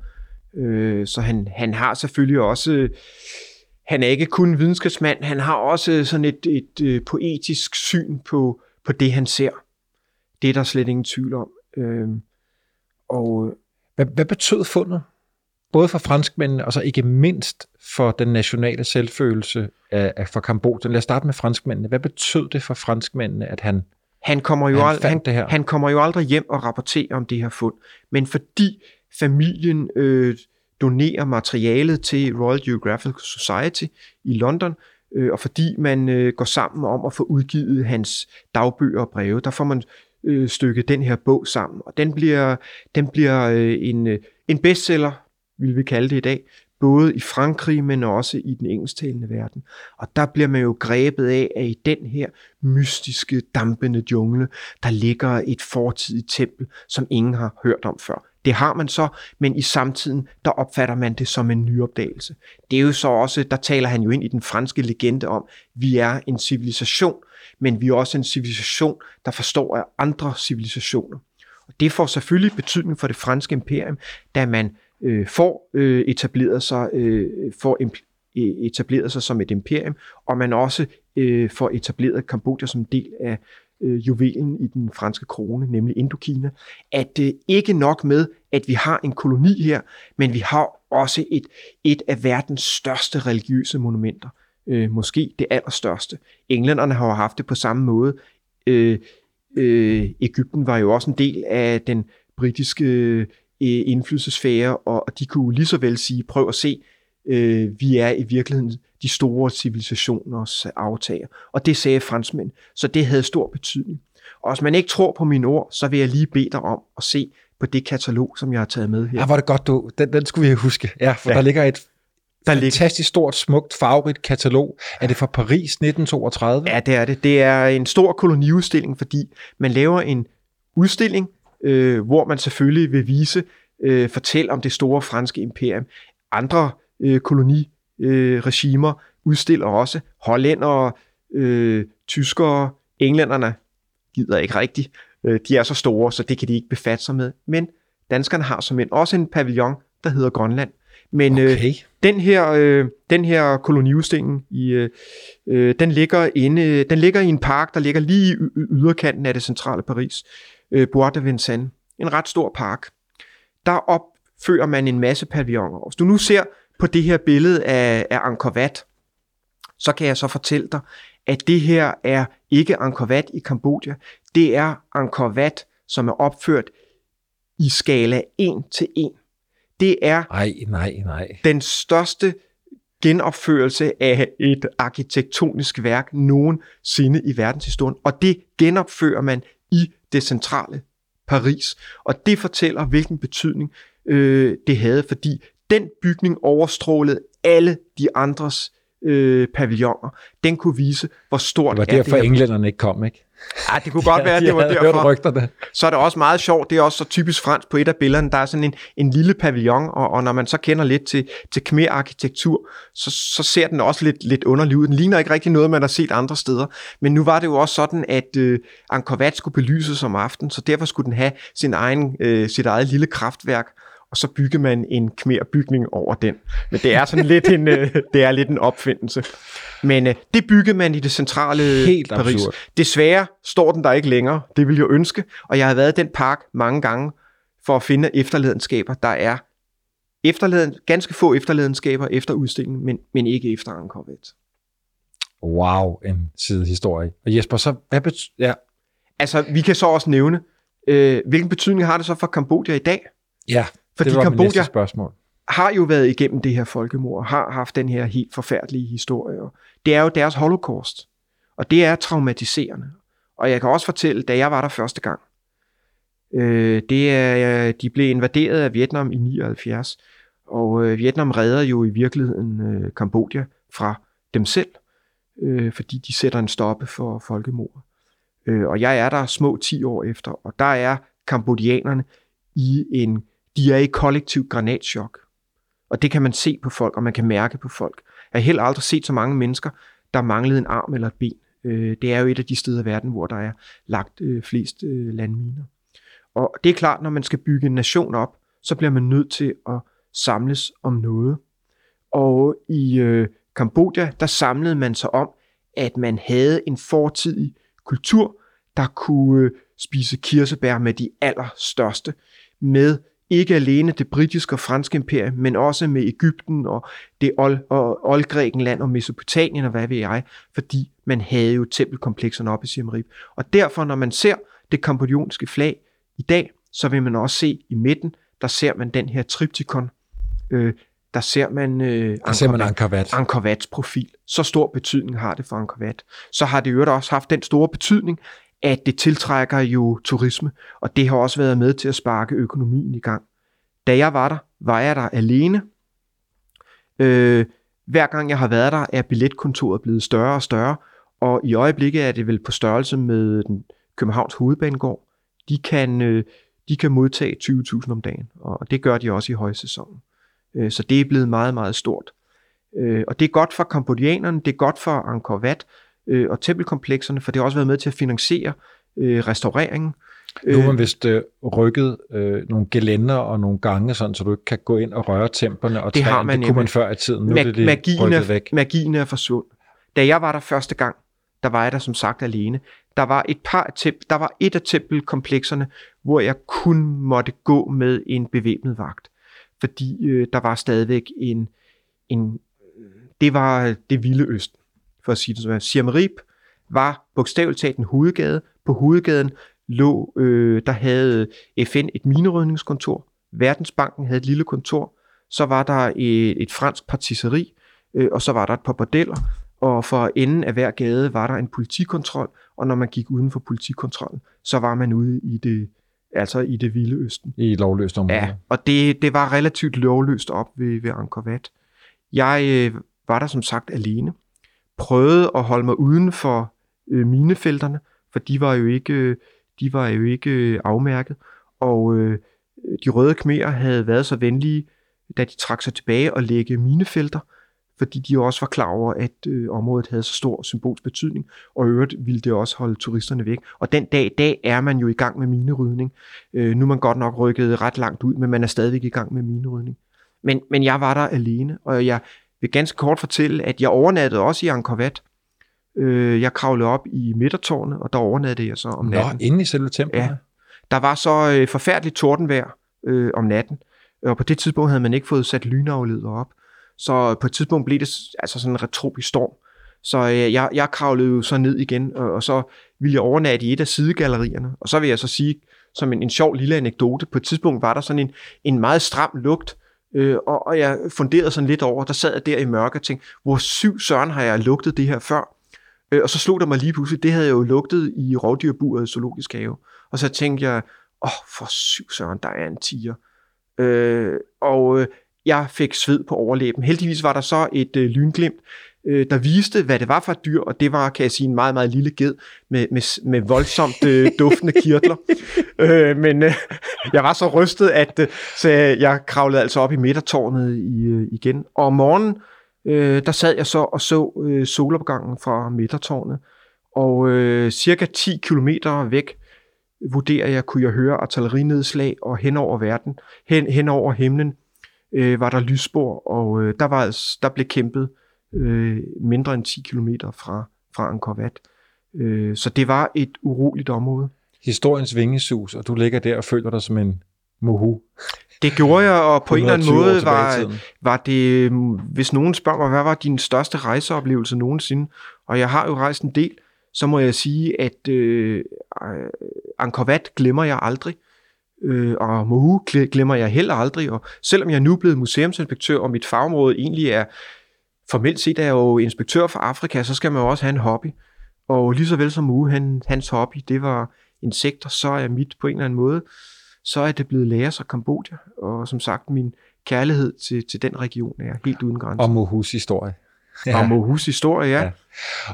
Øh, så han, han har selvfølgelig også... Han er ikke kun en videnskabsmand, han har også sådan et, et, et poetisk syn på, på det, han ser. Det er der slet ingen tvivl om. Øh, og Hvad, hvad betød fundet? Både for franskmændene, og så ikke mindst for den nationale selvfølelse af, af for Kambodja. Lad os starte med franskmændene. Hvad betød det for franskmændene, at han... Han kommer, jo Han han, det her. han kommer jo aldrig hjem og rapporterer om det her fund. Men fordi familien øh, donerer materialet til Royal Geographical Society i London, øh, og fordi man øh, går sammen om at få udgivet hans dagbøger og breve, der får man øh, stykket den her bog sammen. Og den bliver, den bliver øh, en, øh, en bestseller, vil vi kalde det i dag, både i Frankrig, men også i den engelsktalende verden. Og der bliver man jo grebet af, at i den her mystiske, dampende jungle, der ligger et fortidigt tempel, som ingen har hørt om før. Det har man så, men i samtiden, der opfatter man det som en nyopdagelse. Det er jo så også, der taler han jo ind i den franske legende om, vi er en civilisation, men vi er også en civilisation, der forstår af andre civilisationer. Og det får selvfølgelig betydning for det franske imperium, da man øh, får øh, etableret sig, øh, får impl- øh, etableret sig som et imperium, og man også øh, får etableret Kambodja som del af øh, juvelen i den franske krone, nemlig Indokina, at det øh, ikke nok med, at vi har en koloni her, men vi har også et, et af verdens største religiøse monumenter. Øh, måske det allerstørste. Englænderne har jo haft det på samme måde. Øh, øh, Ægypten var jo også en del af den britiske øh, indflydelsesfære, og og de kunne lige så vel sige, prøv at se, øh, vi er i virkeligheden de store civilisationers aftager. Og det sagde franskmænd, så det havde stor betydning. Og hvis man ikke tror på mine ord, så vil jeg lige bede dig om at se på det katalog, som jeg har taget med her. Ja, hvor er det godt, du. Den, den skulle vi huske. Ja, for Ja. der ligger et der ligger- fantastisk stort, smukt, farverigt katalog. Er det fra Paris 1932? Ja, det er det. Det er en stor koloniudstilling, fordi man laver en udstilling, øh, hvor man selvfølgelig vil vise, øh, fortælle om det store franske imperium. Andre øh, koloniregimer øh, udstiller også. Hollændere, øh, tyskere, englænderne gider ikke rigtigt. Øh, de er så store, så det kan de ikke befatte sig med. Men danskerne har som en også en pavillon, der hedder Grønland. Men øh, Okay. den her, øh, den her koloniudstilling, i, øh, øh, den, ligger inde, den ligger i en park, der ligger lige i yderkanten af det centrale Paris. Øh, Bois de Vincennes. En ret stor park. Der opfører man en masse pavilloner. Hvis du nu ser på det her billede af, af Angkor Wat, så kan jeg så fortælle dig, at det her er ikke Angkor Wat i Kambodja. Det er Angkor Wat, som er opført i skala 1 til 1. Det er Nej, nej, nej. den største genopførelse af et arkitektonisk værk nogensinde i verdenshistorien, og det genopfører man i det centrale Paris. Og det fortæller, hvilken betydning øh, det havde, fordi den bygning overstrålede alle de andres øh, pavilloner. Den kunne vise, hvor stort Det var derfor, det her. englænderne ikke kom, ikke? Ja, det kunne godt være, at de det var derfor rygterne. så er det også meget sjovt, det er også så typisk fransk på et af billederne, der er sådan en, en lille pavillon, og, og når man så kender lidt til, til Khmer-arkitektur, så, så ser den også lidt, lidt underlig ud. Den ligner ikke rigtig noget, man har set andre steder, men nu var det jo også sådan, at øh, Angkor Wat skulle belyses om aftenen, så derfor skulle den have sin egen, øh, sit eget lille kraftværk, og så bygger man en Khmer-bygning over den. Men det er sådan lidt en, øh, det er lidt en opfindelse. Men øh, det byggede man i det centrale Helt Paris. absurd. Desværre står den der ikke længere. Det vil jeg ønske. Og jeg har været i den park mange gange for at finde efterladenskaber. Der er efterladen, ganske få efterladenskaber efter udstillingen, men, men ikke efter Angkor Wat. Wow, en sidehistorie. Og Jesper, så hvad bet- ja, Altså, vi kan så også nævne, øh, hvilken betydning har det så for Kambodja i dag? ja Fordi det var mit næste Kambodja spørgsmål. har jo været igennem det her folkemord, har haft den her helt forfærdelige historie. Og det er jo deres holocaust, og det er traumatiserende. Og jeg kan også fortælle, da jeg var der første gang, øh, det er, øh, de blev invaderet af Vietnam i 79, og øh, Vietnam redder jo i virkeligheden øh, Kambodja fra dem selv, øh, fordi de sætter en stoppe for folkemord. Øh, og jeg er der små 10 år efter, og der er kambodjanerne i en, de er i kollektiv granatschok. Og det kan man se på folk, og man kan mærke på folk. Jeg har heller aldrig set så mange mennesker, der manglede en arm eller et ben. Øh, det er jo et af de steder i verden, hvor der er lagt øh, flest øh, landminer. Og det er klart, når man skal bygge en nation op, så bliver man nødt til at samles om noget. Og i øh, Kambodja, der samlede man sig om, at man havde en fortidig kultur, der kunne øh, spise kirsebær med de allerstørste, med ikke alene det britiske og franske imperium, men også med Ægypten og det old, og oldgrækenland og Mesopotamien og hvad ved jeg, fordi man havde jo tempelkomplekserne oppe i Siem Reap. Og derfor, når man ser det kambodjanske flag i dag, så vil man også se i midten, der ser man den her triptikon, øh, der ser man, øh, Der ser man Angkor Wat. Angkor Wats profil. Så stor betydning har det for Angkor Wat. Så har det øvrigt også haft den store betydning, at det tiltrækker jo turisme, og det har også været med til at sparke økonomien i gang. Da jeg var der, var jeg der alene. Øh, hver gang jeg har været der, er billetkontoret blevet større og større, og i øjeblikket er det vel på størrelse med den Københavns Hovedbanegård. De kan, øh, de kan modtage 20.000 om dagen, og det gør de også i højsæsonen. Øh, så det er blevet meget, meget stort. Øh, og det er godt for kambodjanerne, det er godt for Angkor Wat øh, og tempelkomplekserne, for det har også været med til at finansiere øh, restaureringen. Nu har man vist øh, rykket øh, nogle gelænder og nogle gange, sådan, så du ikke kan gå ind og røre templerne og Det har træerne. man det kunne man før i tiden. Nu er Mag- det, det magien, er, væk. magien er forsvundet. Da jeg var der første gang, der var jeg der som sagt alene. Der var et par temp- der var et af tempelkomplekserne, hvor jeg kun måtte gå med en bevæbnet vagt. Fordi øh, der var stadigvæk en, en det var det vilde østen, for at sige det sådan. Siem Reap var bogstaveligt talt en hovedgade. På hovedgaden lå, øh, der havde FN et minerydningskontor, Verdensbanken havde et lille kontor, så var der et, et fransk partisseri, øh, og så var der et par bordeller, og for enden af hver gade var der en politikontrol, og når man gik uden for politikontrollen, så var man ude i det, altså i det vilde østen. I lovløst område. Ja, og det, det var relativt lovløst op ved, ved Angkor Wat. Jeg øh, var der som sagt alene. Prøvede at holde mig uden for øh, minefelterne, for de var jo ikke, øh, de var jo ikke øh, afmærket. Og øh, de røde khmerer havde været så venlige, da de trak sig tilbage og lægge minefelter, fordi de også var klar over, at øh, området havde så stor symbolsk betydning, og i øvrigt ville det også holde turisterne væk. Og den dag i dag er man jo i gang med minerydning. Øh, nu er man godt nok rykket ret langt ud, men man er stadigvæk i gang med minerydning. Men, men jeg var der alene, og jeg vil ganske kort fortælle, at jeg overnattede også i Angkor. Øh, jeg kravlede op i midtertårnet, og der overnattede jeg så om Nå, natten. inde i selve templet? Ja. Der var så øh, forfærdeligt tordenvejr øh, om natten, og på det tidspunkt havde man ikke fået sat lynafleder op. Så på et tidspunkt blev det altså sådan en retropisk storm. Så øh, jeg, jeg kravlede jo så ned igen, og, og så ville jeg overnatte i et af sidegallerierne. Og så vil jeg så sige, som en, en sjov lille anekdote, på et tidspunkt var der sådan en, en meget stram lugt, øh, og, og jeg funderede sådan lidt over, der sad jeg der i mørke og tænkte, hvor syv søren har jeg lugtet det her før? Øh, og så slog der mig lige pludselig, det havde jeg jo lugtet i rovdyrburet i zoologisk have. Og så tænkte jeg, åh, oh, for syv søren, der er en tiger. Øh, og øh, jeg fik sved på overlæben. Heldigvis var der så et øh, lynglimt, øh, der viste, hvad det var for et dyr, og det var, kan jeg sige, en meget, meget lille ged med, med, med voldsomt øh, duftende kirtler. øh, men øh, jeg var så rystet, at øh, så jeg kravlede altså op i midtertårnet i, øh, igen. Og om morgenen, øh, der sad jeg så og så øh, solopgangen fra midtertårnet, og øh, cirka 10 kilometer væk vurderer jeg, kunne jeg høre artillerinedslag, og hen over verden, hen, hen over himlen, øh, var der lysspor, og øh, der, var, der blev kæmpet øh, mindre end 10 kilometer fra, fra Angkor Wat. Øh, så det var et uroligt område. Historiens vingesus, og du ligger der og føler dig som en mohu. Det gjorde jeg, og på en eller anden 120 år måde var, var det, mm, hvis nogen spørger mig, hvad var din største rejseoplevelse nogensinde, og jeg har jo rejst en del, så må jeg sige, at øh, øh, Angkor Wat glemmer jeg aldrig, øh, og Mohu gle- glemmer jeg heller aldrig, og selvom jeg nu er blevet museumsinspektør, og mit fagområde egentlig er, formelt set er jeg jo inspektør for Afrika, så skal man jo også have en hobby, og lige så vel som Mohu, han, hans hobby, det var insekter, så er mit på en eller anden måde, så er det blevet Laos og Kambodja, og som sagt, min kærlighed til, til den region er helt uden grænser. Og mohus historie. Ja. Og Mohus historie, ja. Ja. ja.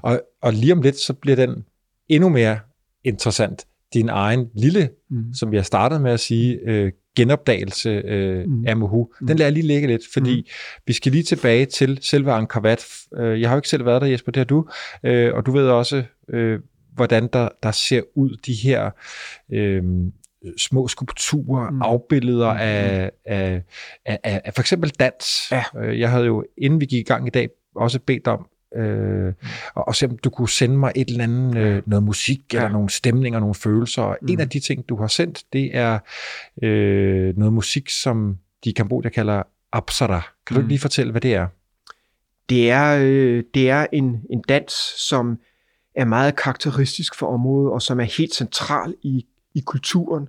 Og, og lige om lidt, så bliver den endnu mere interessant. Din egen lille, Mm. som jeg startede med at sige, øh, genopdagelse øh, Mm. mm. af Mohu. Den lader jeg lige ligge lidt, fordi mm. vi skal lige tilbage til selve Angkor Wat. Øh, Jeg har jo ikke selv været der, Jesper, det har du. Øh, Og du ved også, øh, hvordan der, der ser ud de her øh, små skulpturer, Mm. mm. afbilleder mm. af, af, af, af, af for eksempel dans. Ja. Øh, Jeg havde jo, inden vi gik i gang i dag, også bedt om øh, og, og se om du kunne sende mig et eller andet, øh, noget musik, ja. eller nogle stemninger, nogle følelser. Og Mm. en af de ting, du har sendt, det er øh, noget musik, som de i Kambodja kalder Apsara. Kan du Mm. ikke lige fortælle, hvad det er? Det er, øh, det er en, en dans, som er meget karakteristisk for området, og som er helt central i, i kulturen.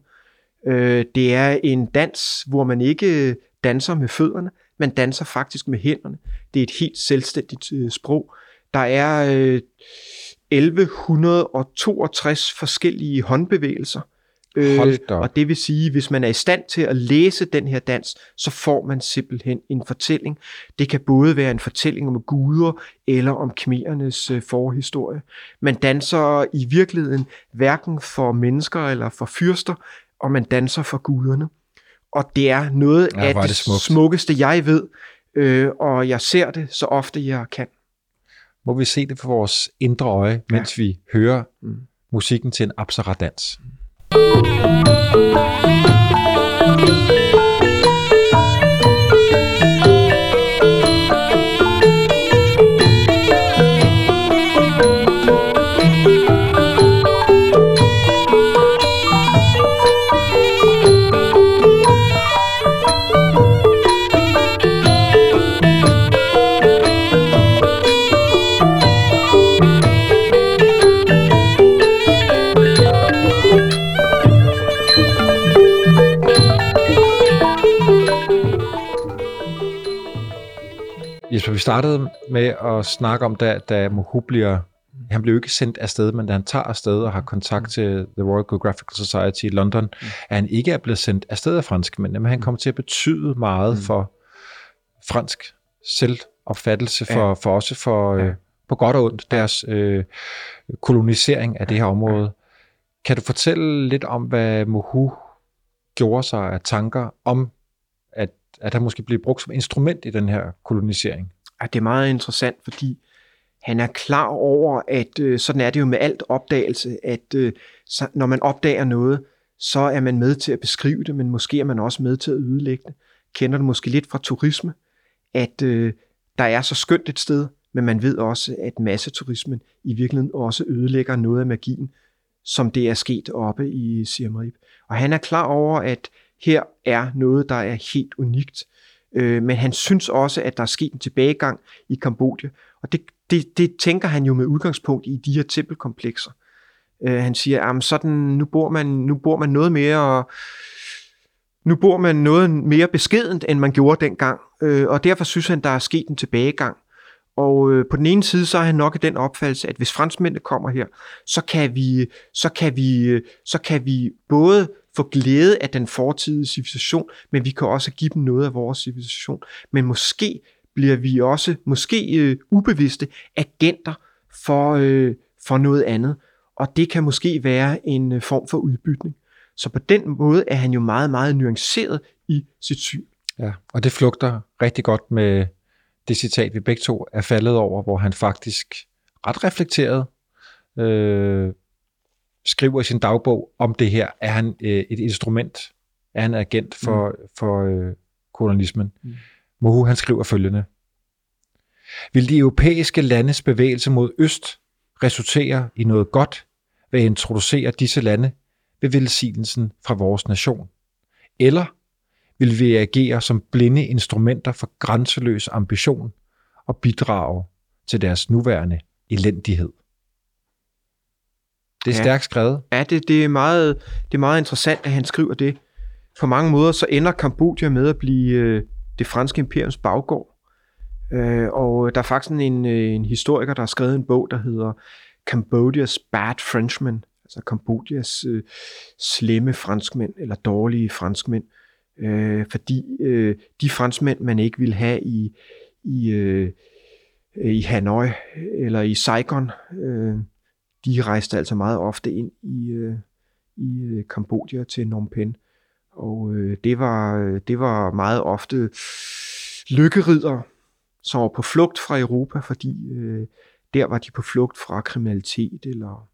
Øh, det er en dans, hvor man ikke danser med fødderne, man danser faktisk med hænderne. Det er et helt selvstændigt øh, sprog. Der er øh, 1162 forskellige håndbevægelser. Op. og det vil sige, hvis man er i stand til at læse den her dans, så får man simpelthen en fortælling. Det kan både være en fortælling om guder eller om khmerernes øh, forhistorie. Man danser i virkeligheden hverken for mennesker eller for fyrster, og man danser for guderne. Og det er noget Ja, af det, det smukt. smukkeste, jeg ved, øh, og jeg ser det så ofte, jeg kan. Må vi se det for vores indre øje, mens vi hører Mm. musikken til en Apsara-dans. Jesper, vi startede med at snakke om, da, da Mohu bliver... Han blev ikke sendt afsted, men da han tager afsted og har kontakt til The Royal Geographical Society i London, mm. at han ikke er blevet sendt afsted af franskmændene, men han kommer til at betyde meget mm. for fransk selvopfattelse, for, Ja. for også for, øh, på godt og ondt, deres øh, kolonisering af det her område. Kan du fortælle lidt om, hvad Mohu gjorde sig af tanker om, at, han måske bliver brugt som instrument i den her kolonisering? Ja, det er meget interessant, fordi han er klar over, at øh, sådan er det jo med alt opdagelse, at øh, så, når man opdager noget, så er man med til at beskrive det, men måske er man også med til at ødelægge det. kender det måske lidt fra turisme, at øh, der er så skønt et sted, men man ved også, at masseturismen i virkeligheden også ødelægger noget af magien, som det er sket oppe i Siem Reap. Og han er klar over, at her er noget, der er helt unikt. Øh, men han synes også, at der er sket en tilbagegang i Kambodja. Og det, det, det tænker han jo med udgangspunkt i de her tempelkomplekser. Øh, han siger, at sådan, nu, bor man, nu bor man noget mere nu bor man noget mere beskedent, end man gjorde dengang, øh, og derfor synes han, der er sket en tilbagegang. Og øh, på den ene side, så er han nok i den opfattelse, at hvis franskmændene kommer her, så kan vi, så kan vi, så kan vi både få glæde af den fortidige civilisation, men vi kan også give dem noget af vores civilisation. Men måske bliver vi også, måske øh, ubevidste, agenter for, øh, for noget andet. Og det kan måske være en øh, form for udbytning. Så på den måde er han jo meget, meget nuanceret i sit syn. Ja, og det flugter rigtig godt med det citat, vi begge to er faldet over, hvor han faktisk ret reflekteret øh, skriver i sin dagbog om det her. Er han øh, et instrument? Er han agent for, mm. for øh, kolonialismen? Mm. Mohu han skriver følgende. Vil de europæiske landes bevægelse mod øst resultere i noget godt ved at introducere disse lande ved velsignelsen fra vores nation? Eller vil vi agere som blinde instrumenter for grænseløs ambition og bidrage til deres nuværende elendighed? Det er ja. stærkt skrevet. Ja, det, det, er meget, det er meget interessant, at han skriver det. På mange måder så ender Kambodja med at blive øh, det franske imperiums baggård. Øh, og der er faktisk en, øh, en historiker, der har skrevet en bog, der hedder Cambodia's Bad Frenchmen, altså Kambodjas øh, slemme franskmænd, eller dårlige franskmænd, øh, fordi øh, de franskmænd, man ikke vil have i, i, øh, i Hanoi eller i Saigon, øh, de rejste altså meget ofte ind i, øh, i øh, Kambodja til Phnom Penh. Og øh, det, var, øh, det var meget ofte lykkerider, som var på flugt fra Europa, fordi øh, der var de på flugt fra kriminalitet eller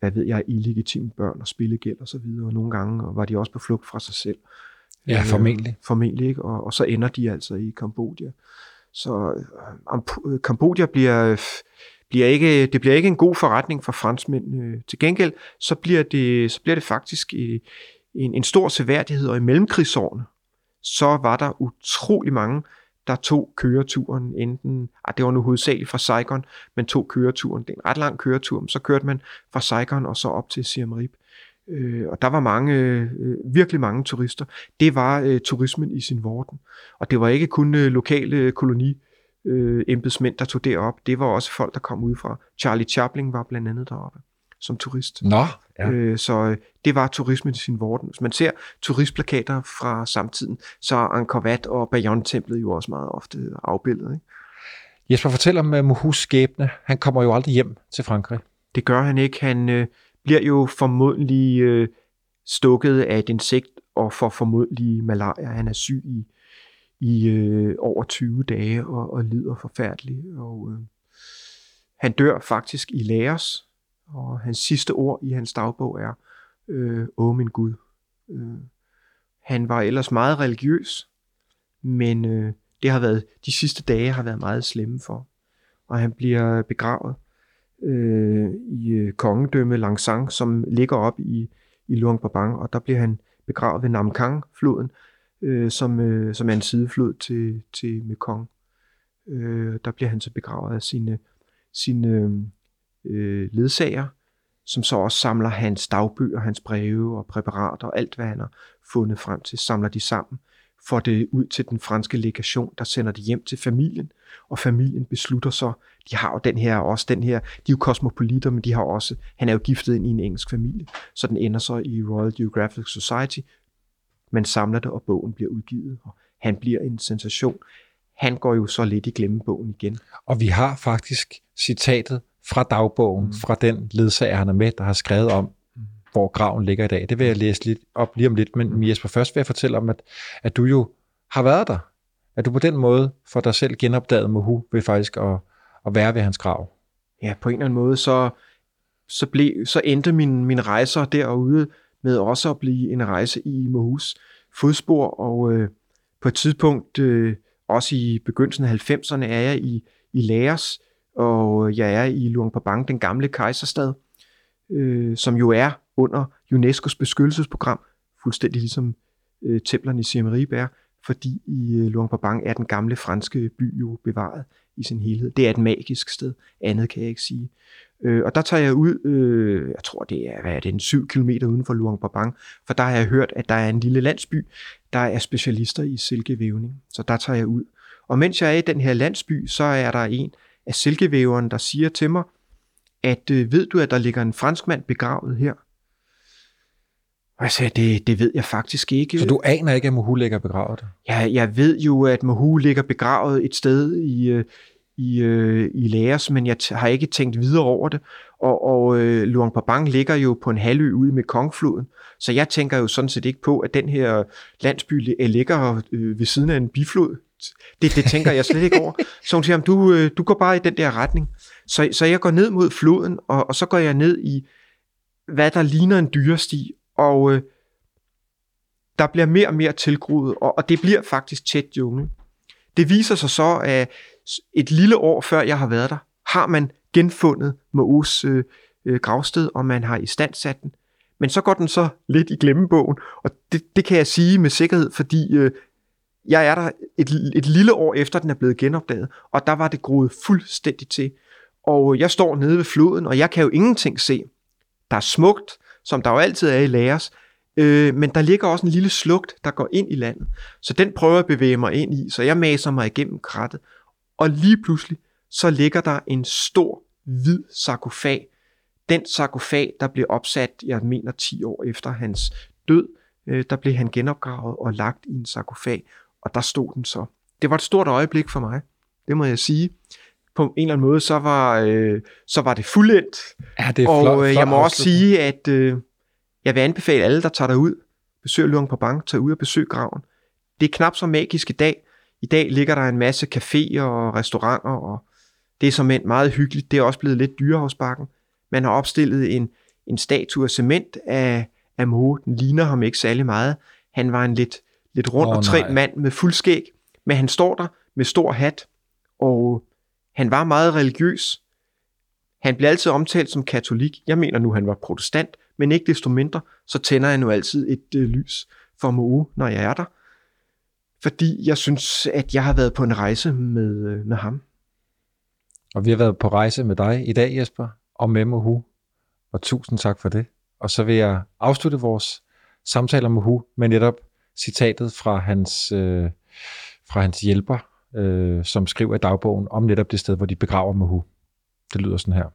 hvad ved jeg, illegitime børn og spillegæld og så videre. Og nogle gange var de også på flugt fra sig selv. Ja, øh, formentlig. Formentlig, ikke? Og, og så ender de altså i Kambodja. Så øh, Kambodja bliver, bliver ikke, det bliver ikke en god forretning for franskmænd. Øh, til gengæld, så bliver det, så bliver det faktisk en, en stor seværdighed, og i mellemkrigsårene, så var der utrolig mange der tog køreturen enten, ah, det var nu hovedsageligt fra Saigon, men tog køreturen. Det er en ret lang køretur, men så kørte man fra Saigon og så op til Siem Reap. Øh, og der var mange, øh, virkelig mange turister. Det var øh, turismen i sin vorden. Og det var ikke kun øh, lokale koloni øh, embedsmænd, der tog derop. Det var også folk, der kom ud fra. Charlie Chaplin var blandt andet deroppe som turist. Nå, ja. øh, så øh, det var turismen i sin vorden. Hvis man ser turistplakater fra samtiden, så er Angkor Wat og Bayon-templet jo også meget ofte afbildet. Ikke? Jesper, fortæl om uh, Mohus skæbne. Han kommer jo aldrig hjem til Frankrig. Det gør han ikke. Han øh, bliver jo formodentlig øh, stukket af et insekt og får formodentlig malaria. Han er syg i, i øh, over 20 dage og, og lider forfærdeligt. Og, øh, han dør faktisk i Laos, og hans sidste ord i hans dagbog er, øh, åh min Gud. Øh, han var ellers meget religiøs, men øh, det har været, de sidste dage har været meget slemme for. Og han bliver begravet øh, i øh, kongedømme Langsang, som ligger op i, i Luang Prabang, og der bliver han begravet ved Namkang-floden, øh, som, øh, som er en sideflod til, til Mekong. Øh, der bliver han så begravet af sine, sine øh, ledsager, som så også samler hans dagbøger, hans breve og præparater og alt, hvad han har fundet frem til, samler de sammen, får det ud til den franske legation, der sender det hjem til familien, og familien beslutter så, de har jo den her, også den her, de er jo kosmopolitter, men de har også, han er jo giftet ind i en engelsk familie, så den ender så i Royal Geographic Society, man samler det, og bogen bliver udgivet, og han bliver en sensation. Han går jo så lidt i glemmebogen igen. Og vi har faktisk citatet fra dagbogen, mm. fra den ledsager, han er med, der har skrevet om hvor graven ligger i dag. Det vil jeg læse lidt op lige om lidt, men. Jesper, først vil jeg fortælle om, at, at du jo har været der. At du på den måde for dig selv genopdaget Mohu ved faktisk at, at være ved hans grav. Ja, på en eller anden måde, så, så, blev, så endte min, min rejser derude med også at blive en rejse i Mohus fodspor, og øh, på et tidspunkt, øh, også i begyndelsen af 90'erne, er jeg i, i Laos, og jeg er i Luang Prabang, den gamle kejserstad, øh, som jo er under UNESCO's beskyttelsesprogram, fuldstændig ligesom øh, templerne i Siem Reap er, fordi i øh, Luang Prabang er den gamle franske by jo bevaret i sin helhed. Det er et magisk sted, andet kan jeg ikke sige. Øh, og der tager jeg ud, øh, jeg tror det er, hvad er det, en 7 km uden for Luang Prabang, for der har jeg hørt, at der er en lille landsby, der er specialister i silkevævning. Så der tager jeg ud. Og mens jeg er i den her landsby, så er der en af silkevæveren, der siger til mig, at øh, ved du, at der ligger en franskmand begravet her? Og jeg sagde, det, det ved jeg faktisk ikke. Så du aner ikke, at Mohu ligger begravet? Jeg, jeg ved jo, at Mohu ligger begravet et sted i, øh, i, øh, i Laos, men jeg har ikke tænkt videre over det. Og, og øh, Luang Prabang ligger jo på en halvø ude med Kongfloden, så jeg tænker jo sådan set ikke på, at den her landsby ligger øh, ved siden af en biflod. Det, det tænker jeg slet ikke over. Så hun siger, du, øh, du går bare i den der retning. Så, så jeg går ned mod floden, og, og så går jeg ned i, hvad der ligner en dyresti, og øh, der bliver mere og mere tilgroet, og, og det bliver faktisk tæt jungle. Det viser sig så, at et lille år før jeg har været der, har man genfundet Moos øh, øh, gravsted, og man har i stand sat den. Men så går den så lidt i glemmebogen, og det, det kan jeg sige med sikkerhed, fordi øh, jeg er der et, et lille år efter, den er blevet genopdaget, og der var det groet fuldstændig til. Og jeg står nede ved floden, og jeg kan jo ingenting se. Der er smukt, som der jo altid er i Laos, øh, men der ligger også en lille slugt, der går ind i landet. Så den prøver jeg at bevæge mig ind i, så jeg maser mig igennem krattet. Og lige pludselig, så ligger der en stor, hvid sarkofag. Den sarkofag, der blev opsat, jeg mener 10 år efter hans død, øh, der blev han genopgravet og lagt i en sarkofag, og der stod den så. Det var et stort øjeblik for mig, det må jeg sige. På en eller anden måde, så var, øh, så var det fuldendt. Ja, det er og flot, øh, flot jeg må også afslutning. sige, at øh, jeg vil anbefale alle, der tager derud, besøg Luang Prabang, tag ud og besøg graven. Det er knap så magisk i dag. I dag ligger der en masse caféer og restauranter, og det er som meget hyggeligt. Det er også blevet lidt dyrehavsbakken. Man har opstillet en, en statue af cement af, af Moe. Den ligner ham ikke særlig meget. Han var en lidt, lidt rund Åh, oh, og trim nej. mand med fuld skæg, men han står der med stor hat, og han var meget religiøs. Han blev altid omtalt som katolik. Jeg mener nu, han var protestant, men ikke desto mindre, så tænder jeg nu altid et øh, lys for Moe, når jeg er der. Fordi jeg synes, at jeg har været på en rejse med, øh, med ham. Og vi har været på rejse med dig i dag, Jesper, og med Mohu. Og tusind tak for det. Og så vil jeg afslutte vores samtale om Mohu med netop citatet fra hans, øh, fra hans hjælper, øh, som skriver i dagbogen om netop det sted, hvor de begraver Mohu. Det lyder sådan her.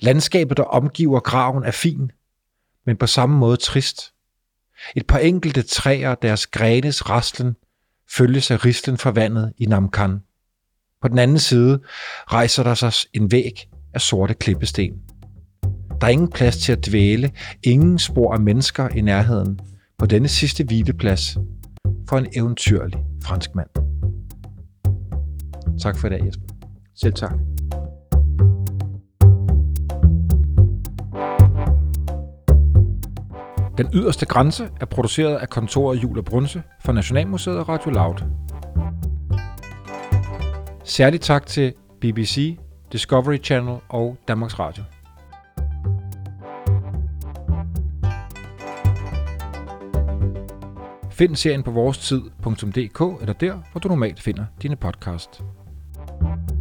Landskabet, der omgiver graven, er fin, men på samme måde trist. Et par enkelte træer, deres grenes raslen, følges af rislen for vandet i Namkan. På den anden side rejser der sig en væg af sorte klippesten. Der er ingen plads til at dvæle, ingen spor af mennesker i nærheden på denne sidste hvileplads for en eventyrlig fransk mand. Tak for i dag, Jesper. Selv tak. Den yderste grænse er produceret af kontoret Jul og Brunse for Nationalmuseet og Radio Loud. Særligt tak til BBC, Discovery Channel og Danmarks Radio. Find serien på vores tid.dk eller der, hvor du normalt finder dine podcasts. thank you